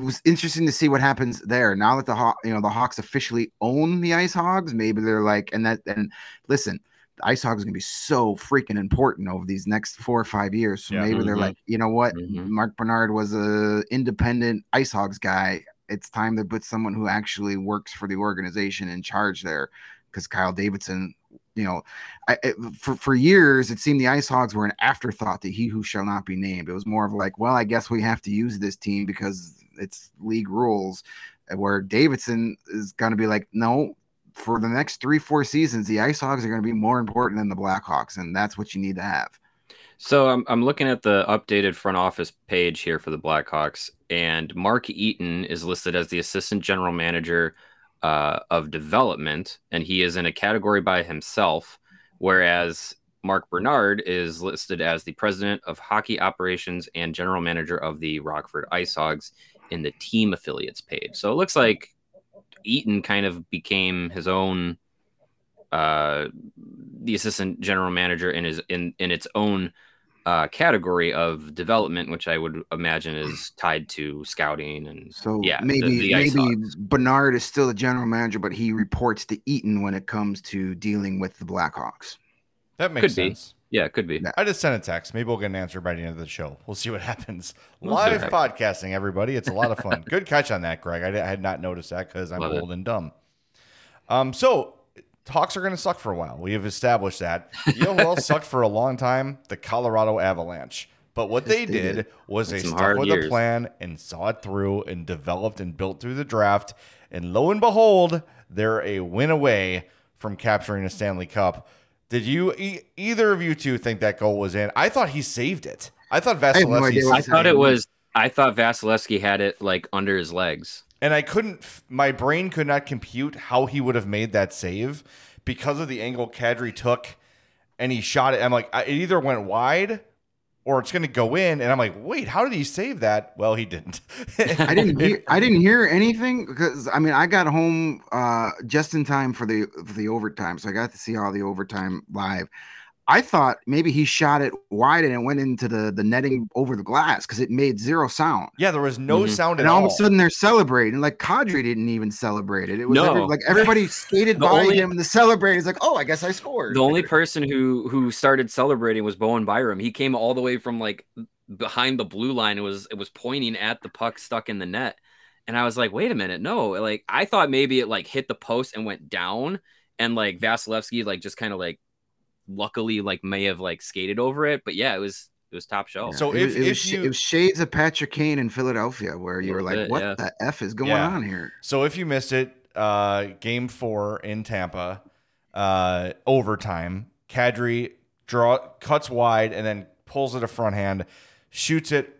it was interesting to see what happens there. Now that the Haw- you know the Hawks officially own the Ice Hogs, maybe they're like, and that and listen, the Ice Hogs is gonna be so freaking important over these next four or five years. So Yeah. maybe they're Mhm. like, you know what, Mhm. Mark Bernard was a independent Ice Hogs guy. It's time to put someone who actually works for the organization in charge there, because Kyle Davidson, you know, I, it, for for years it seemed the Ice Hogs were an afterthought to he who shall not be named. It was more of like, well, I guess we have to use this team because it's league rules. uh, Where Davidson is going to be like, no, for the next three four seasons, the Ice Hogs are going to be more important than the Blackhawks, and that's what you need to have. So I'm I'm looking at the updated front office page here for the Blackhawks, and Mark Eaton is listed as the assistant general manager uh, of development, and he is in a category by himself, whereas Mark Bernard is listed as the president of hockey operations and general manager of the Rockford Ice Hogs in the team affiliates page. So it looks like Eaton kind of became his own uh the assistant general manager in his in in its own uh category of development which i would imagine is tied to scouting and So Yeah, maybe the Ice maybe Bernard is still the general manager, but he reports to Eaton when it comes to dealing with the Blackhawks. That makes Could be. sense. Yeah it could be I just sent a text. Maybe we'll get an answer by the end of the show. We'll see what [LAUGHS] happens. Live podcasting, everybody. It's a lot of fun. Good catch on that, Greg. I, I had not noticed that because I'm Love it. old and dumb. Um, so Hawks are going to suck for a while. We have established that. You know who else [LAUGHS] sucked for a long time? The Colorado Avalanche. But what they they did, did. was they stuck with a plan and saw it through and developed and built through the draft. And lo and behold, they're a win away from capturing a Stanley Cup. Did you e- either of you two think that goal was in? I thought he saved it. I thought have no Vasilevskiy what i thought it was i thought vasilevskiy had it like under his legs and I couldn't. My brain could not compute how he would have made that save because of the angle Kadri took, and he shot it. I'm like, it either went wide or it's going to go in, and I'm like, wait, how did he save that? Well, he didn't. I didn't [LAUGHS] hear I didn't hear anything because I mean I got home uh just in time for the for the overtime, so I got to see all the overtime live. I thought maybe he shot it wide and it went into the the netting over the glass because it made zero sound. yeah, there was no Mhm. sound And at all And all. of a sudden they're celebrating. Like Kadri didn't even celebrate it. It was No. every- like everybody [LAUGHS] skated by only- him and the celebrating. It's like, oh, I guess I scored. the only person who who started celebrating was bowen byram he came all the way from like behind the blue line it was it was pointing at the puck stuck in the net and i was like wait a minute no like i thought maybe it like hit the post and went down and like vasilevskiy like just kind of like luckily like may have like skated over it but yeah it was it was top shelf So it, if- was- it if sh- you- it was shades of Patrick Kane in Philadelphia, where you were like, bit, "What yeah. the f is going Yeah. on here?" So if you missed it, uh, game four in Tampa, uh, overtime, Kadri draw cuts wide and then pulls it a front hand, shoots it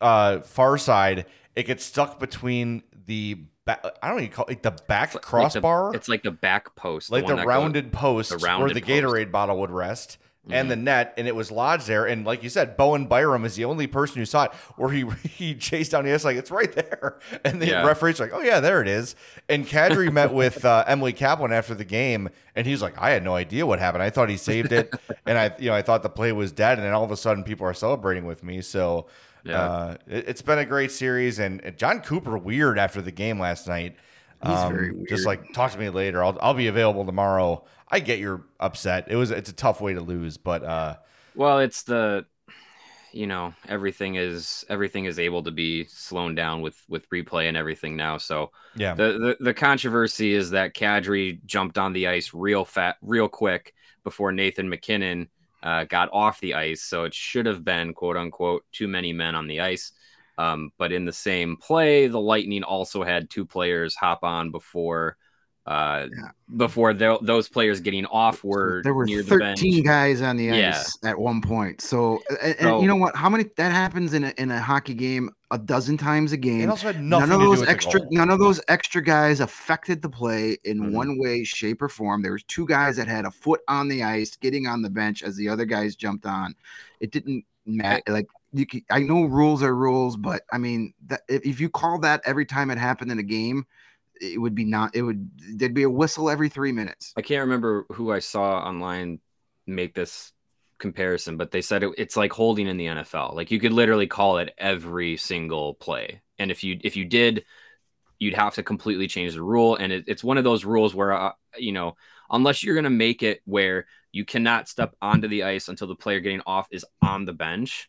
uh, far side. It gets stuck between the back, I don't even call it the back It's like the- crossbar, it's like the back post like the one that goes- rounded post the where rounded the post. Mm-hmm. Gatorade bottle would rest. And the net, and it was lodged there. And like you said, Bowen Byram is the only person who saw it, where he [LAUGHS] he chased down the ice like it's right there, [LAUGHS] and the Yeah. referee's like, "Oh yeah, there it is." And Kadri met [LAUGHS] with uh, Emily Kaplan after the game, and he's like, "I had no idea what happened. I thought he saved it, and I you know I thought the play was dead, and then all of a sudden people are celebrating with me." So Yeah. uh, it, has been a great series, and Jon Cooper weird after the game last night. He's Um, Just like talk to me later. I'll I'll be available tomorrow. I get you're upset. It was it's a tough way to lose, but uh, Well, it's the you know everything is everything is able to be slowed down with with replay and everything now. So Yeah. the the, the controversy is that Kadri jumped on the ice real fat, real quick before Nathan MacKinnon uh, got off the ice. So it should have been quote unquote too many men on the ice. Um, but in the same play, the Lightning also had two players hop on before uh Yeah. before tho- those players getting off were there were near the bench. 13 guys on the Yeah. ice at one point. So, and, and So- you know what? How many that happens in a, in a hockey game a dozen times a It game. also had nothing None of to do those with extra, none of those extra guys affected the play in Mhm. one way, shape, or form. There was two guys that had a foot on the ice, getting on the bench as the other guys jumped on. It didn't matter. Like you, can, I know rules are rules, but I mean, that if, if you call that every time it happened in a game, it would be not. It would. There'd be a whistle every three minutes. I can't remember who I saw online make this comparison, but they said it, it's like holding in the NFL. Like you could literally call it every single play, and if you if you did, you'd have to completely change the rule. And it, it's one of those rules where uh, you know, unless you're gonna make it where you cannot step onto the ice until the player getting off is on the bench.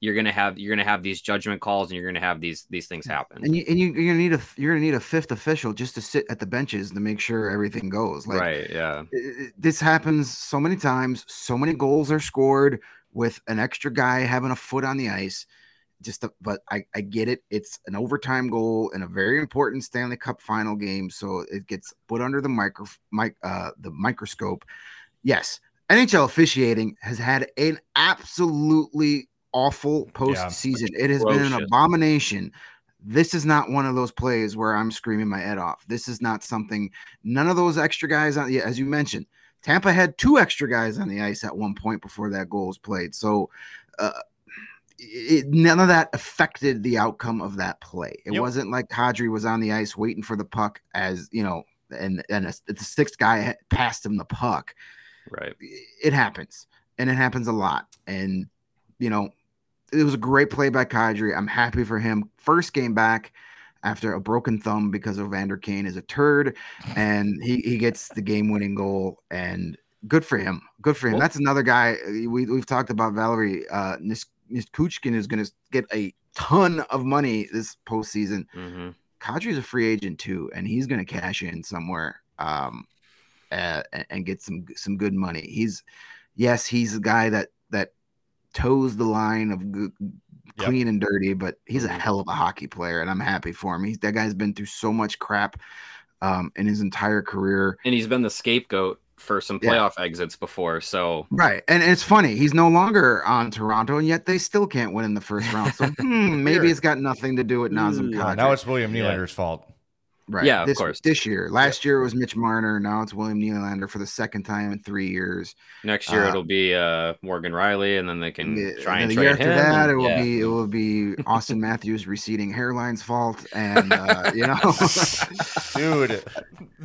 You're gonna have you're gonna have these judgment calls, and you're gonna have these these things happen. And you and you, you're gonna need a you're gonna need a fifth official just to sit at the benches to make sure everything goes. Like right? Yeah. this happens so many times. So many goals are scored with an extra guy having a foot on the ice. Just, a, but I, I get it. It's an overtime goal in a very important Stanley Cup final game, so it gets put under the micro, mic, uh, the microscope. Yes, NHL officiating has had an absolutely awful postseason. It has been an abomination. This is not one of those plays where I'm screaming my head off. This is not something. None of those extra guys on, yeah, as you mentioned, Tampa had two extra guys on the ice at one point before that goal was played. So, uh, it, none of that affected the outcome of that play. It Yep. wasn't like Kadri was on the ice waiting for the puck as you know, and and a, the sixth guy passed him the puck. Right. It happens, and it happens a lot. And you know, it was a great play by Kadri. I'm happy for him. First game back after a broken thumb because Evander Kane is a turd, and he he gets the game winning goal and. Good for him. Good for him. Well- That's another guy we, we've talked about. Valeri uh, Nis- Nichushkin is going to get a ton of money this postseason. hmm is a free agent too, and he's going to cash in somewhere um, uh, and, and get some some good money. He's yes, he's a guy that toes the line of good, Yep. clean and dirty, but he's a Mhm. hell of a hockey player, and I'm happy for him. He's that guy's been through so much crap um, in his entire career. And he's been the scapegoat for some Yeah. playoff exits before. So Right, and it's funny he's no longer on Toronto, and yet they still can't win in the first round. So [LAUGHS] hmm, maybe it's got nothing to do with Nazem Uh, Kadri. now it's William Yeah. Fault. Right. Yeah, of this, course. This year, last year it was Mitch Marner. Now it's William Nylander for the second time in three years. next year Uh, it'll be uh, Morgan Rielly, and then they can Yeah, try and and the trade year after him. that, and- it will yeah. be it will be Auston Matthews' receding hairline's fault, and uh, you know, [LAUGHS] Dude.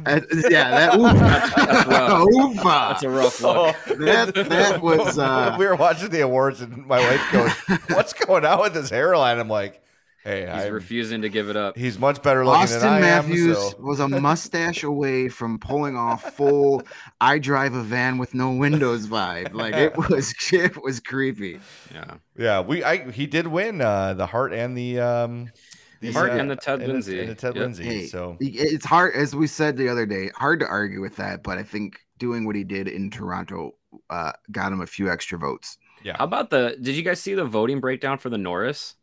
Uh, yeah, that oof, [LAUGHS] That's rough. oofa. That's a rough look. that that was uh, [LAUGHS] we were watching the awards and my wife goes, What's going on with his hairline? I'm like, Hey, He's I'm- refusing to give it up. he's much better looking Auston than I Matthews am. So. was a mustache away from pulling off full [LAUGHS] "I drive a van with no windows" vibe. Like it [LAUGHS] was, it was creepy. Yeah, Yeah, we I he did win uh the Hart and the um The Hart uh, and the Ted Lindsay. and the Ted Yep. Lindsay. Hey, So it's hard, as we said the other day, hard to argue with that. But I think doing what he did in Toronto uh, got him a few extra votes. Yeah. How about the? Did you guys see the voting breakdown for the Norris?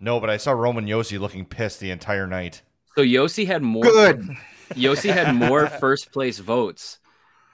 No, but I saw Roman Josi looking pissed the entire night. So Josi had more. Good. [LAUGHS] Josi had more [LAUGHS] first place votes.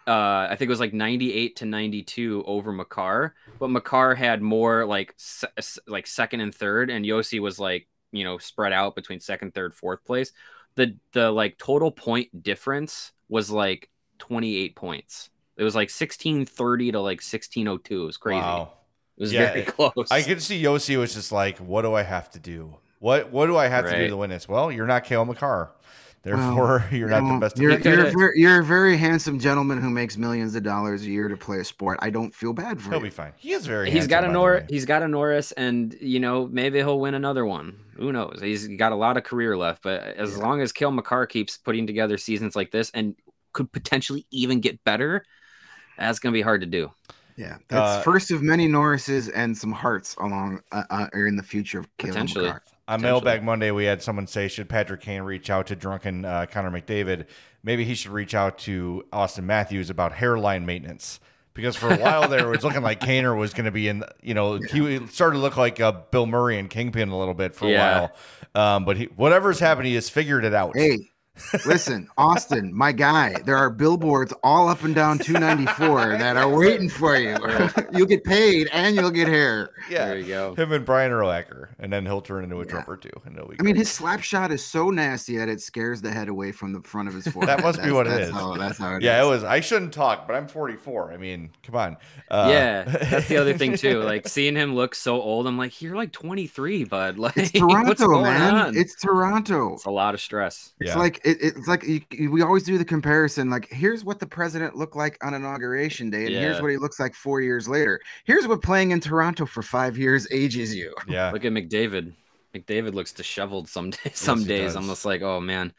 Uh, I think it was like 98 to 92 over Makar, but Makar had more like se- like second and third, and Josi was like you know spread out between second, third, fourth place. The the like total point difference was like 28 points. It was like 1630 to like 1602. It was crazy. Wow. It was Yeah, very close. I could see Josi was just like, What do I have to do? What what do I have to do to win this? Well, you're not Cale Makar. Therefore, [LAUGHS] you're not Well, the best. You're, you're, a coulda- you're a very handsome gentleman who makes millions of dollars a year to play a sport. I don't feel bad for him. He'll you. be fine. He is very. he's got a handsome, by the Nor he's got a Norris and you know maybe he'll win another one. Who knows? He's got a lot of career left, but as long as Cale Makar keeps putting together seasons like this and could potentially even get better, that's gonna be hard to do. Yeah, that's Uh, first of many Norrises and some Harts along uh, uh, or in the future of Caleb Potentially. Makar. On Mailbag Monday, we had someone say, should Patrick Kane reach out to drunken uh, Connor McDavid? Maybe he should reach out to Auston Matthews about hairline maintenance. Because for a while there, it was looking like Kaner was going to be in, you know, [LAUGHS] he started to look like uh, Bill Murray and Kingpin a little bit for a Yeah. while. Um, but he, whatever's happened, he has figured it out. Hey, listen, Auston, my guy. There are billboards all up and down 294 that are waiting for you. you'll get paid and you'll get hair. yeah. There you go. Him and Brian Urlacher, and then he'll turn into a Trump or two. And it'll be I mean, his slap shot is so nasty that it scares the head away from the front of his forehead. That must be That's- what it that's is. How, that's how it yeah, it is. was. I shouldn't talk, but I'm 44. I mean, come on. Uh, yeah, that's the other thing [LAUGHS] too. Like seeing him look so old, I'm like, you're like 23, bud. [LAUGHS] Like, It's what's Toronto, going man. on? It's Toronto. It's a lot of stress. It's Yeah. like it, it's like you, you- we always do the comparison. Like, here's what the president looked like on inauguration day, and here's what he looks like four years later. Here's what playing in Toronto for five years ages you. yeah. Look at McDavid. McDavid looks disheveled some days. Some he days, does. I'm just like, oh man,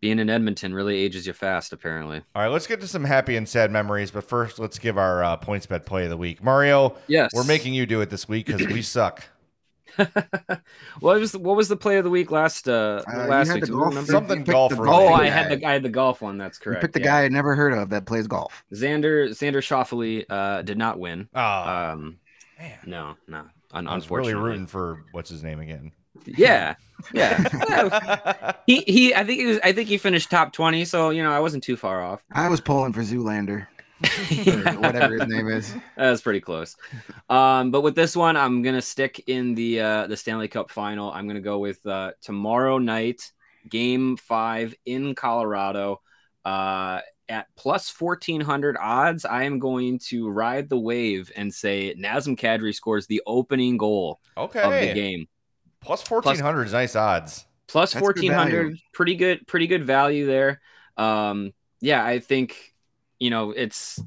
being in Edmonton really ages you fast. Apparently. All right, let's get to some happy and sad memories. But first, let's give our uh, points bet play of the week. Mario, Yes, we're making you do it this week because we suck. [LAUGHS] what was the, what was the play of the week last uh, Uh, last week? the Do we golf- remember? Something you golf the. Oh, I had the I had the golf one. That's You correct. picked the yeah. guy I never heard of that plays golf. Xander Xander Schauffele uh, did not win. Oh, Um, man. no, no, un- I was really rooting for what's his name again. Yeah, yeah. [LAUGHS] he he. I think he was. I think he finished top twenty. So you know, I wasn't too far off. I was pulling for Zoolander [LAUGHS] or whatever his name is. [LAUGHS] That's pretty close. Um, but with this one, I'm gonna stick in the uh, the Stanley Cup final. I'm gonna go with uh, tomorrow night, Game Five in Colorado, uh, at plus fourteen hundred odds. I am going to ride the wave and say Nazem Kadri scores the opening goal Okay. of the game. Plus 1400 is nice odds. Plus That's good fourteen hundred, pretty good, pretty good value there. Um, yeah, I think you know it's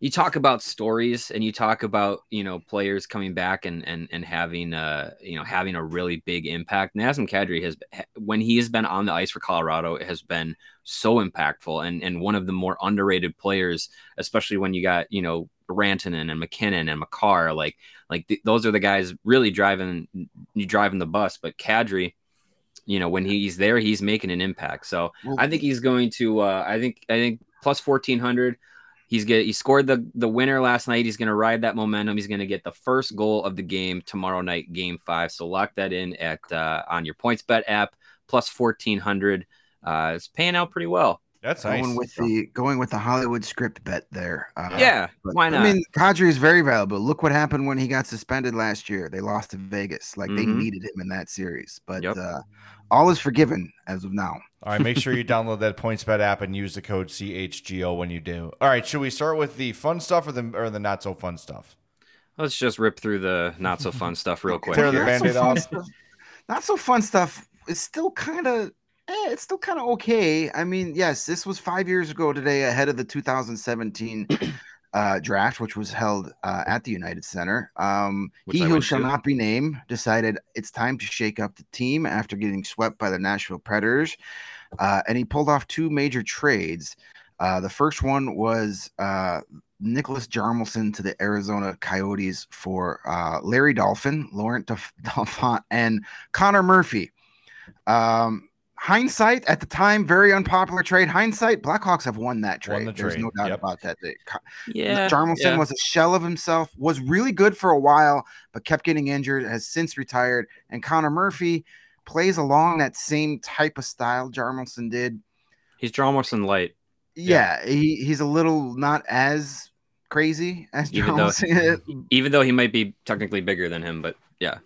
you talk about stories and you talk about you know players coming back and and and having uh you know having a really big impact. Nazem Kadri has when he has been on the ice for Colorado it has been so impactful and and one of the more underrated players, especially when you got you know Rantanen and MacKinnon and Makar like like th- those are the guys really driving you driving the bus. But Kadri, you know when he's there he's making an impact. So Well, I think he's going to. Uh, I think. I think plus fourteen hundred. He's get. He scored the the winner last night. He's going to ride that momentum. He's going to get the first goal of the game tomorrow night, Game Five. So lock that in at uh, on your points bet app plus fourteen hundred. Uh, it's paying out pretty well. That's nice. going with the going with the Hollywood script bet there. Uh, Yeah, but- why not? I mean, Kadri is very valuable. Look what happened when he got suspended last year. They lost to Vegas. Like they Mhm. needed him in that series. But Yep. uh, all is forgiven as of now. All right, make sure you download that PointsBet app and use the code CHGO when you do. All right, should we start with the fun stuff or the or the not so fun stuff? Let's just rip through the not so fun stuff real [LAUGHS] quick. Tear the here. Not so Band-Aid fun off. stuff- Not so fun stuff. It's still kind of. Eh, it's still kind of okay. I mean, yes, this was five years ago today, ahead of the 2017 uh, draft, which was held uh, at the United Center. Um, he who shall to. not be named decided it's time to shake up the team after getting swept by the Nashville Predators, uh, and he pulled off two major trades. Uh, the first one was uh, Nicholas Hjalmarsson to the Arizona Coyotes for uh, Larry Dolphin, Laurent Dauphin, [LAUGHS] and Connor Murphy. Um, hindsight at the time, very unpopular trade. Hindsight, Blackhawks have won that Won trade. the There's trade, no doubt yep. about that. They- Yeah, Hjalmarsson yeah. was a shell of himself, was really good for a while, but kept getting injured, has since retired. And Connor Murphy plays along that same type of style Hjalmarsson did. He's Hjalmarsson light. Yeah, he, he's a little not as crazy as Even though- Hjalmarsson. Even though he might be technically bigger than him, but yeah,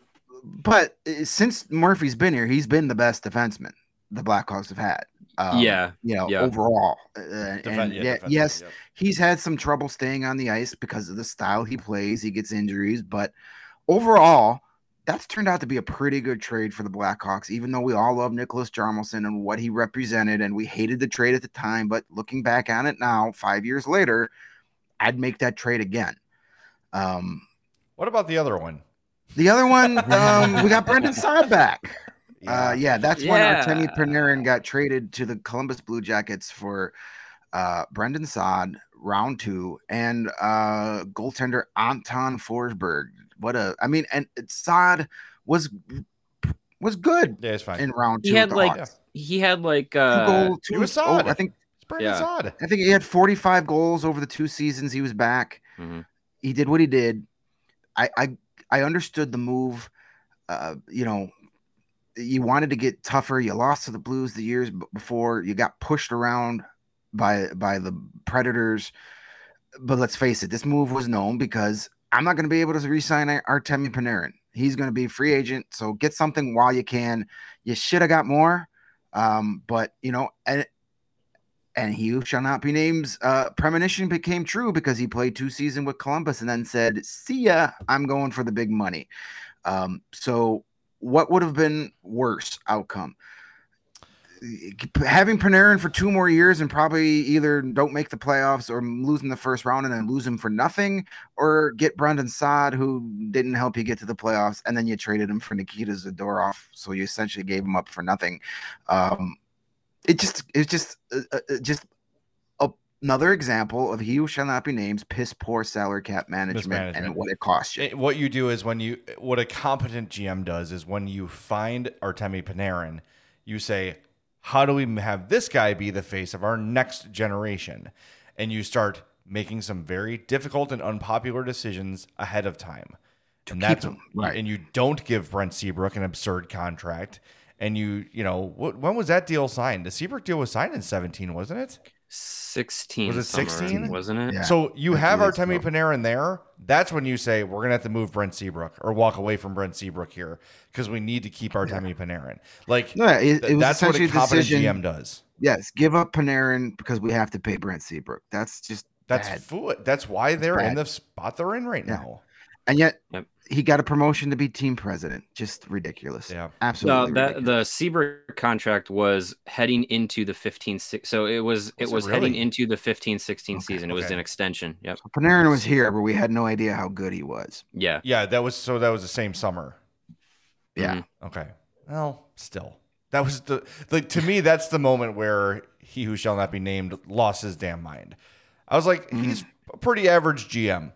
but uh, since Murphy's been here, he's been the best defenseman the Blackhawks have had. Um, yeah, you know, yeah. overall. Uh, Defen- and yeah, yeah, defensive, yes, yep. he's had some trouble staying on the ice because of the style he plays. He gets injuries, but overall, that's turned out to be a pretty good trade for the Blackhawks, even though we all love Nicholas Hjalmarsson and what he represented, and we hated the trade at the time. But looking back on it now, five years later, I'd make that trade again. Um, What about the other one? the other one, [LAUGHS] um, we got Brandon Saad back. Uh, yeah, that's when Yeah. Artemi Panarin got traded to the Columbus Blue Jackets for uh, Brandon Saad, round two, and uh, goaltender Anton Forsberg. What a, I mean, and Saad was was good Yeah, it's fine. in round two. He had like Hawks. he had like two uh, goal, two he was oh. I think it's Brandon yeah. Saad. I think he had 45 goals over the two seasons he was back. mhm. He did what he did. I I, I understood the move. Uh, you know, you wanted to get tougher. You lost to the Blues the years before. You got pushed around by by the Predators. But let's face it, this move was known because I'm not going to be able to re-sign Ar- Artemi Panarin. He's going to be free agent, so get something while you can. You should have got more, um, but you know, and and he who shall not be named uh, premonition became true because he played two seasons with Columbus and then said, "See ya, I'm going for the big money." Um, so, what would have been worse outcome? Having Panarin for two more years and probably either don't make the playoffs or losing the first round and then lose him for nothing, or get Brandon Saad who didn't help you get to the playoffs and then you traded him for Nikita Zadorov, so you essentially gave him up for nothing. Um, it just it's just uh, uh, just another example of he who shall not be named piss poor salary cap management, Mismanagement. and what it costs you. What you do is when you what a competent GM does is when you find Artemi Panarin, you say, "How do we have this guy be the face of our next generation?" And you start making some very difficult and unpopular decisions ahead of time. To and keep that's him, right. and you don't give Brent Seabrook an absurd contract. And you, you know, what, when was that deal signed? The Seabrook deal was signed in 17, wasn't it? 16 Was it 16? wasn't it? Yeah. So you have few years Artemi ago. Panarin there. That's when you say we're gonna have to move Brent Seabrook or walk away from Brent Seabrook here because we need to keep Artemi Panarin. Like No, it, it was that's what essentially a a competent decision. GM does. Yes, give up Panarin because we have to pay Brent Seabrook. That's just That's bad. fool. That's why they're in the spot they're in right Yeah. now. and yet Yep. He got a promotion to be team president. Just ridiculous. Yeah. No, absolutely. that the ridiculous. Seabrook contract was heading into the 15 six so it was it Was it was heading into the 15 16 Okay, season. It was an extension. Yep. Panarin was here, but we had no idea how good he was. Yeah. Yeah, that was so that was the same summer. Yeah, Mhm. Okay. Well, still. That was the like to me that's the moment where he who shall not be named lost his damn mind. I was like, Mhm. he's a pretty average GM.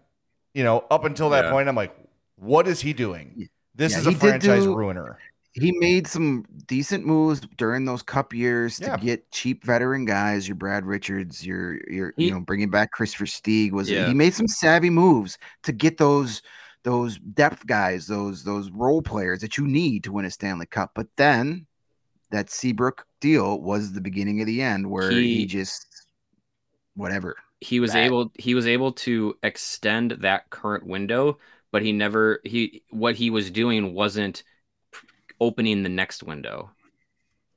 You know, up until that Yeah. point, I'm like, what is he doing? This Yeah, is a franchise do- ruiner. he made some decent moves during those cup years Yeah. to get cheap veteran guys. Your Brad Richards, your your He- you know bringing back Kris Versteeg was Yeah. he made some savvy moves to get those those depth guys, those those role players that you need to win a Stanley Cup. But then that Seabrook deal was the beginning of the end where he, He- just whatever. He was Bad. able he was able to extend that current window, but he never he what he was doing wasn't opening the next window.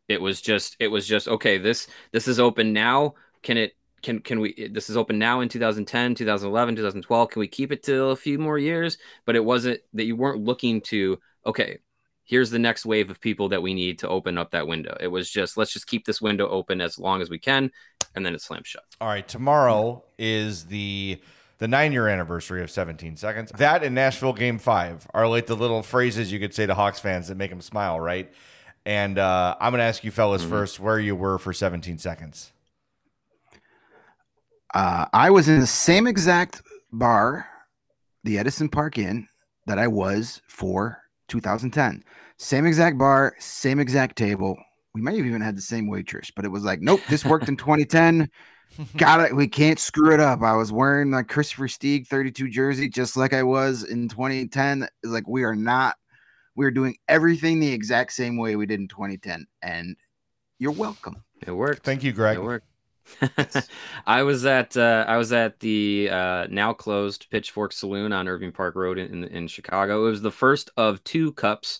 It was just it was just okay, this this is open now. Can it can can we this is open now in 2010, 2011, 2012. Can we keep it till a few more years? But it wasn't that you weren't looking to okay, here's the next wave of people that we need to open up that window. It was just let's just keep this window open as long as we can and then it slams shut. All right, tomorrow is the the nine year anniversary of 17 seconds. That and Nashville Game Five are like the little phrases you could say to Hawks fans that make them smile, right? And uh, I'm going to ask you fellas Mhm. first where you were for 17 seconds. Uh, I was in the same exact bar, the Edison Park Inn, that I was for 2010. Same exact bar, same exact table. We might have even had the same waitress, but it was like, nope, this worked in [LAUGHS] 2010. Got it. We can't screw it up. I was wearing my Kris Versteeg 32 jersey, just like I was in 2010. It's like we are not, we are doing everything the exact same way we did in 2010. And you're welcome. It worked. Thank you, Greg. It worked. [LAUGHS] I was at uh, I was at the uh, now closed Pitchfork Saloon on Irving Park Road in, in Chicago. It was the first of two cups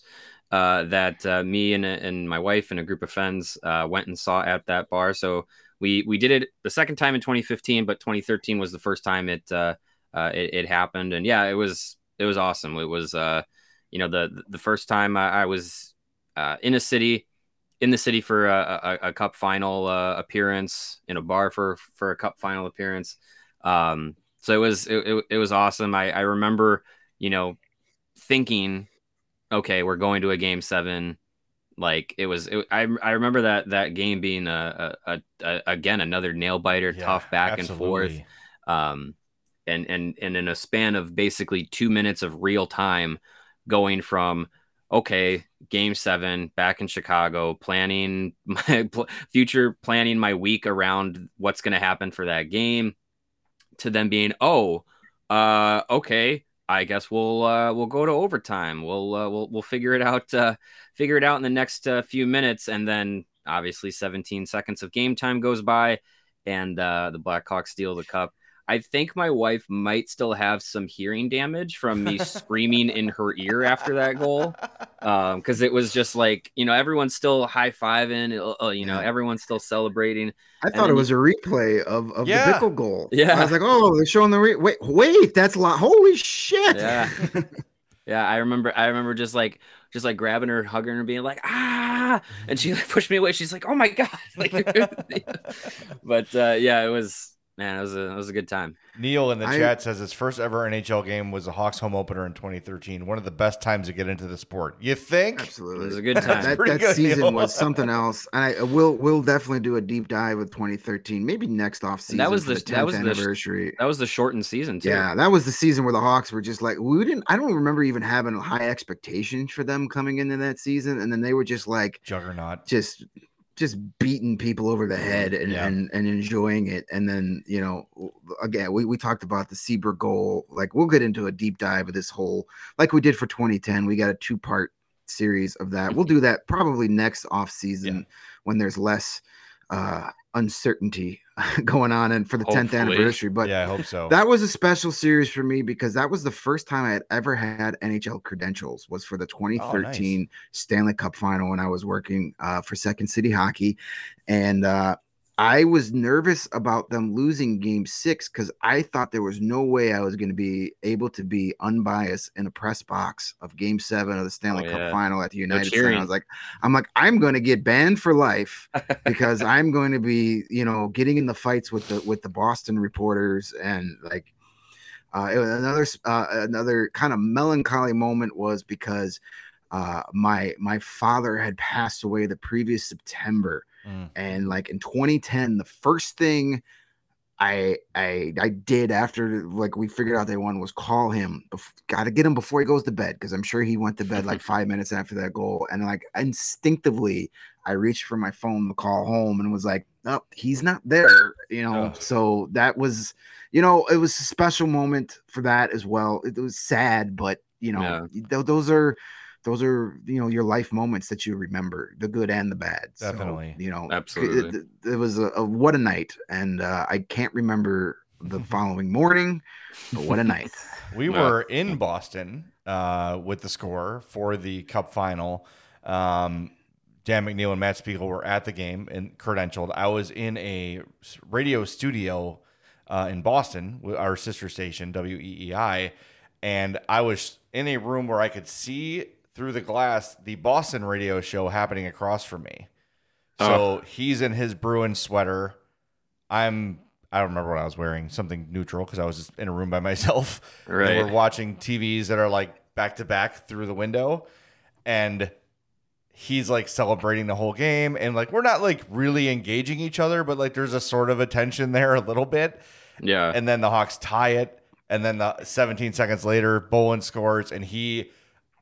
uh, that uh, me and and my wife and a group of friends uh, went and saw at that bar. So we we did it the second time in 2015, but 2013 was the first time it uh, uh, it, it happened. And yeah, it was it was awesome. It was uh, you know the the first time I, I was uh, in a city in the city for a, a, a cup final uh, appearance in a bar for for a cup final appearance. Um, so it was it, it, it was awesome. I, I remember you know thinking, okay, we're going to a game seven. Like it was, it, I I remember that that game being a, a, a, a again another nail biter, Yeah, tough back and forth. Um, and and and in a span of basically two minutes of real time, going from okay, game seven back in Chicago, planning [LAUGHS] my pl- future, planning my week around what's going to happen for that game, to them being oh, uh, okay, I guess we'll uh, we'll go to overtime. We'll uh, we'll we'll figure it out. Uh, figure it out in the next uh, few minutes, and then obviously 17 seconds of game time goes by, and uh, the Blackhawks steal the cup. I think my wife might still have some hearing damage from me screaming in her ear after that goal, because it was just like you know everyone's still high fiving, uh, you know everyone's still celebrating. I And thought it then was a replay of, of Yeah. the pickle goal. Yeah. I was like, oh, they're showing the re- wait, wait, that's a lot. Holy shit. Yeah. Yeah, I remember. I remember just like, just like grabbing her, hugging her, being like, ah, and she like pushed me away. She's like, oh my god, [LAUGHS] like, [LAUGHS] [LAUGHS] but uh, yeah, it was man, it was a it was a good time. Neil in the I- chat says his first ever NHL game was a Hawks home opener in 2013. One of the best times to get into the sport. You think? Absolutely. It was a good [LAUGHS] time. that, that good, season Neil. was something else. And I will we'll definitely do a deep dive with 2013, maybe next off season. that was for the- the that 10th was the- anniversary. That was the shortened season too. yeah, that was the season where the Hawks were just like we didn't. I don't remember even having high expectations for them coming into that season, and then they were just like Juggernaut. just just beating people over the head and, Yeah. and and enjoying it and then you know again we, we talked about the Seabrook goal like we'll get into a deep dive of this whole like we did for 2010 we got a two part series of that we'll do that probably next off season Yeah. when there's less uh uncertainty [LAUGHS] going on and for the 10th anniversary but yeah, I hope so. that was a special series for me because that was the first time I had ever had NHL credentials. Was for the 2013 Stanley Cup Final when I was working uh, for Second City Hockey, and uh, I was nervous about them losing Game Six because I thought there was no way I was going to be able to be unbiased in a press box of Game Seven of the Stanley Oh, Cup yeah. Final at the United Center. I was like, I'm like, I'm going to get banned for life because [LAUGHS] I'm going to be, you know, getting in the fights with the with the Boston reporters and like uh, it was another uh, another kind of melancholy moment was because uh, my my father had passed away the previous September, Mm. and like in 2010, the first thing I I I did after like we figured out they won was call him. Got to get him before he goes to bed because I'm sure he went to bed like [LAUGHS] five minutes after that goal, and like instinctively I reached for my phone to call home and was like, "Oh, he's not there," you know. Ugh. So that was, you know, it was a special moment for that as well. It was sad, but you know, th- those are those are you know your life moments that you remember, the good and the bad. So, Definitely. you know, Absolutely. It, it was a, a what a night, and uh, I can't remember the [LAUGHS] following morning, but what a night. [LAUGHS] We Yeah. were in Boston uh, with the score for the Cup final. Um, Dan McNeil and Matt Spiegel were at the game and credentialed. I was in a radio studio uh, in Boston, with our sister station WEEI, and I was in a room where I could see through the glass the Boston radio show happening across from me. So oh. he's in his Bruin sweater. I'm I don't remember what I was wearing, something neutral because I was just in a room by [LAUGHS] myself. Right. And we're watching TVs that are like back to back through the window. And he's like celebrating the whole game. And like we're not like really engaging each other, but like there's a sort of a tension [LAUGHS] there a little bit. Yeah. And then the Hawks tie it. And then the 17 seconds later, Bolland scores and he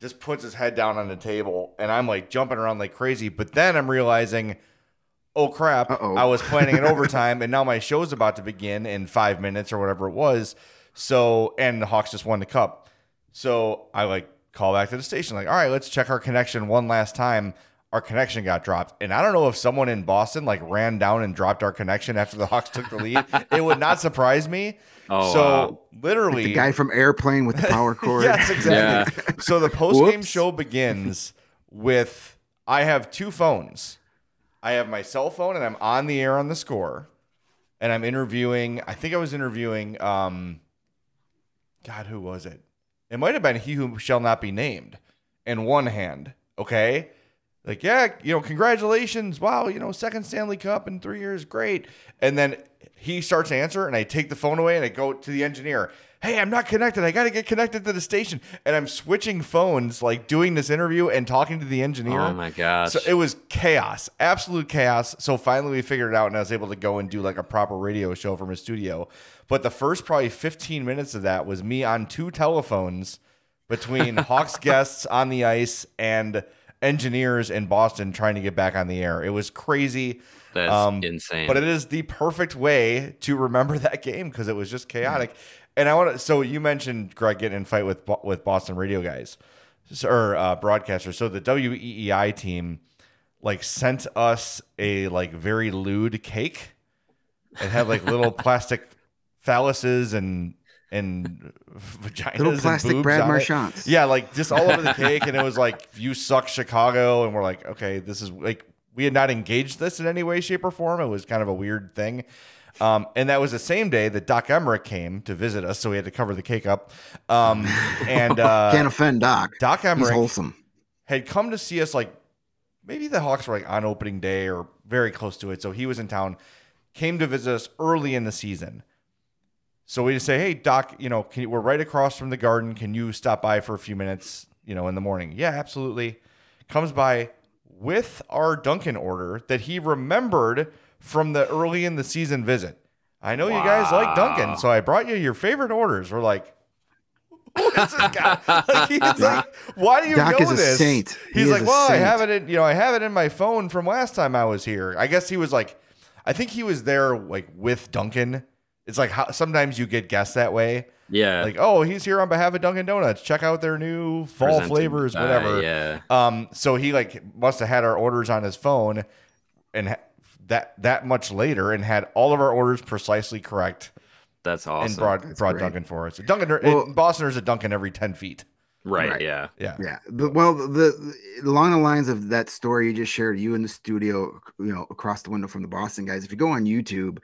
just puts his head down on the table. And I'm like jumping around like crazy. But then I'm realizing, oh crap, Uh-oh. I was planning an [LAUGHS] overtime and now my show's about to begin in five minutes or whatever it was. So, and the Hawks just won the cup. So I like call back to the station, like, all right, let's check our connection one last time. Our connection got dropped. And I don't know if someone in Boston like ran down and dropped our connection after the Hawks took the lead. [LAUGHS] it would not surprise me. Oh, so wow. literally The guy from Airplane with the power [LAUGHS] cord. Yes, exactly. So the post game show begins with I have two phones. I have my cell phone and I'm on the air on the score. And I'm interviewing, I think I was interviewing um God, who was it? It might have been he who shall not be named in one hand. Okay. Like, yeah, you know, congratulations. Wow, you know, second Stanley Cup in three years, great. And then he starts to answer, and I take the phone away and I go to the engineer. hey, I'm not connected. I got to get connected to the station. And I'm switching phones, like doing this interview and talking to the engineer. Oh my gosh. So it was chaos, absolute chaos. So finally we figured it out and I was able to go and do like a proper radio show from a studio. But the first probably 15 minutes of that was me on two telephones between [LAUGHS] Hawks guests on the ice and engineers in Boston trying to get back on the air. It was crazy. That's insane. But it is the perfect way to remember [LAUGHS] that game because it was just chaotic. And I want to. So you mentioned Greg getting in fight with with Boston radio guys or uh, broadcasters. So the WEEI team like sent us a like very lewd cake. It had like little [LAUGHS] plastic phalluses and and vaginas Little and plastic boobs Brad. Marchands. Yeah, like just all over the [LAUGHS] cake, and it was like you suck Chicago, and we're like, okay, this is like we had not engaged this in any way, shape, or form. It was kind of a weird thing. Um, and that was the same day that Doc Emrick came to visit us, so we had to cover the cake up. Um, [LAUGHS] and uh, Can't offend Doc. Doc He's wholesome. had come to see us like maybe the Hawks were like on opening day or very close to it. So he was in town, came to visit us early in the season. So we just say, hey Doc, you know, can you, we're right across from the garden. Can you stop by for a few minutes? You know, in the morning. Yeah, absolutely. Comes by with our Dunkin' order that he remembered from the early in the season visit. I know you guys like Dunkin', so I brought you your favorite orders. We're like, [LAUGHS] this guy? [LAUGHS] like, he's like, why do you Doc know this? saint. He He's is like, well, I have it in, you know, I have it in my phone from last time I was here. I guess he was like, I think he was there like with Dunkin'. It's like how sometimes you get guests that way. yeah. Like, oh, he's here on behalf of Dunkin' Donuts. Check out their new fall presented, flavors, uh, whatever. yeah. Um, so he like must have had our orders on his phone, and ha- that that much later, and had all of our orders precisely correct, That's awesome. and brought brought great. Dunkin' for us. Dunkin', Well- in Boston, there's a Dunkin' every ten feet. right, Right. Yeah. Yeah, Yeah, but well, the, the along the lines of that story you just shared, you in the studio, you know, across the window from the Boston guys. If you go on YouTube,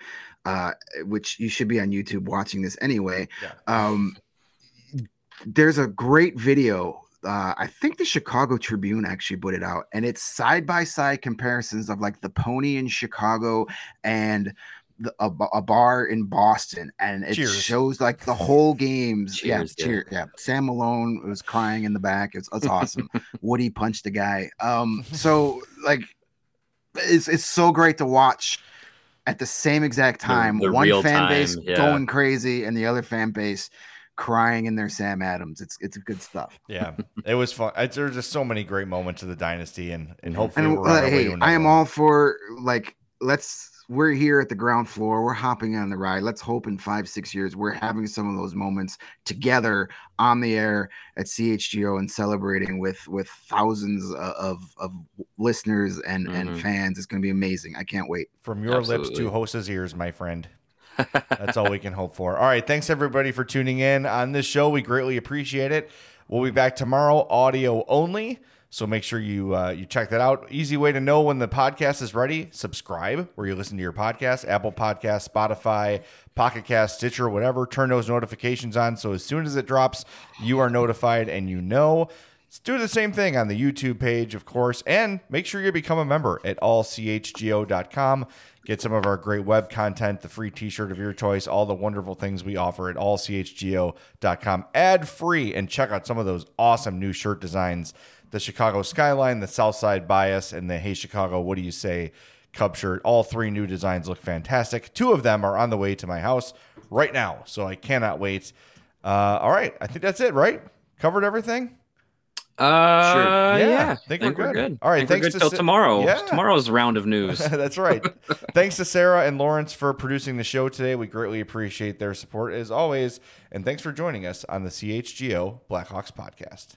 uh, which you should be on YouTube watching this anyway, Yeah. um, there's a great video. Uh, I think the Chicago Tribune actually put it out, and it's side by side comparisons of like the Pony Inn Chicago and the, a, a bar in Boston, and it Cheers. shows like the whole games. Cheers, yeah, yeah. cheer, yeah. Sam Malone was crying in the back. It's, it's awesome. [LAUGHS] Woody punched the guy. Um, so like, it's it's so great to watch at the same exact time. the one fan time, base yeah. going crazy, and the other fan base crying in their Sam Adams. It's it's good stuff. yeah, it was fun. I, there's just so many great moments of the dynasty, and and hopefully And we're on uh, way hey, to I am all for like let's. We're here at the ground floor. We're hopping on the ride. Let's hope in five, six years we're having some of those moments together on the air at CHGO and celebrating with with thousands of of listeners and and Mhm. fans. It's going to be amazing. I can't wait. From your lips to host's ears, my friend. [LAUGHS] That's all we can hope for. All right. Thanks, everybody, for tuning in on this show. We greatly appreciate it. We'll be back tomorrow, audio only. So make sure you uh, you check that out. Easy way to know when the podcast is ready. Subscribe where you listen to your podcast, Apple Podcast, Spotify, Pocket Cast, Stitcher, whatever. Turn those notifications on so as soon as it drops, you are notified and you know. Do the same thing on the YouTube page, of course, and make sure you become a member at allchgo.com. Get some of our great web content, the free t-shirt of your choice, all the wonderful things we offer at allchgo.com ad free and check out some of those awesome new shirt designs. The Chicago skyline, the South Side bias, and the Hey Chicago, what do you say? Cub shirt. All three new designs look fantastic. Two of them are on the way to my house right now, so I cannot wait. Uh, all right, I think that's it. Right? Covered everything. Uh, Yeah, yeah. I think we're good. All All right, right. thanks Good to till Sa- tomorrow. Yeah. Tomorrow's round of news. [LAUGHS] That's right. [LAUGHS] thanks to Sarah and Lawrence for producing the show today. We greatly appreciate their support as always. And thanks for joining us on the CHGO Blackhawks podcast.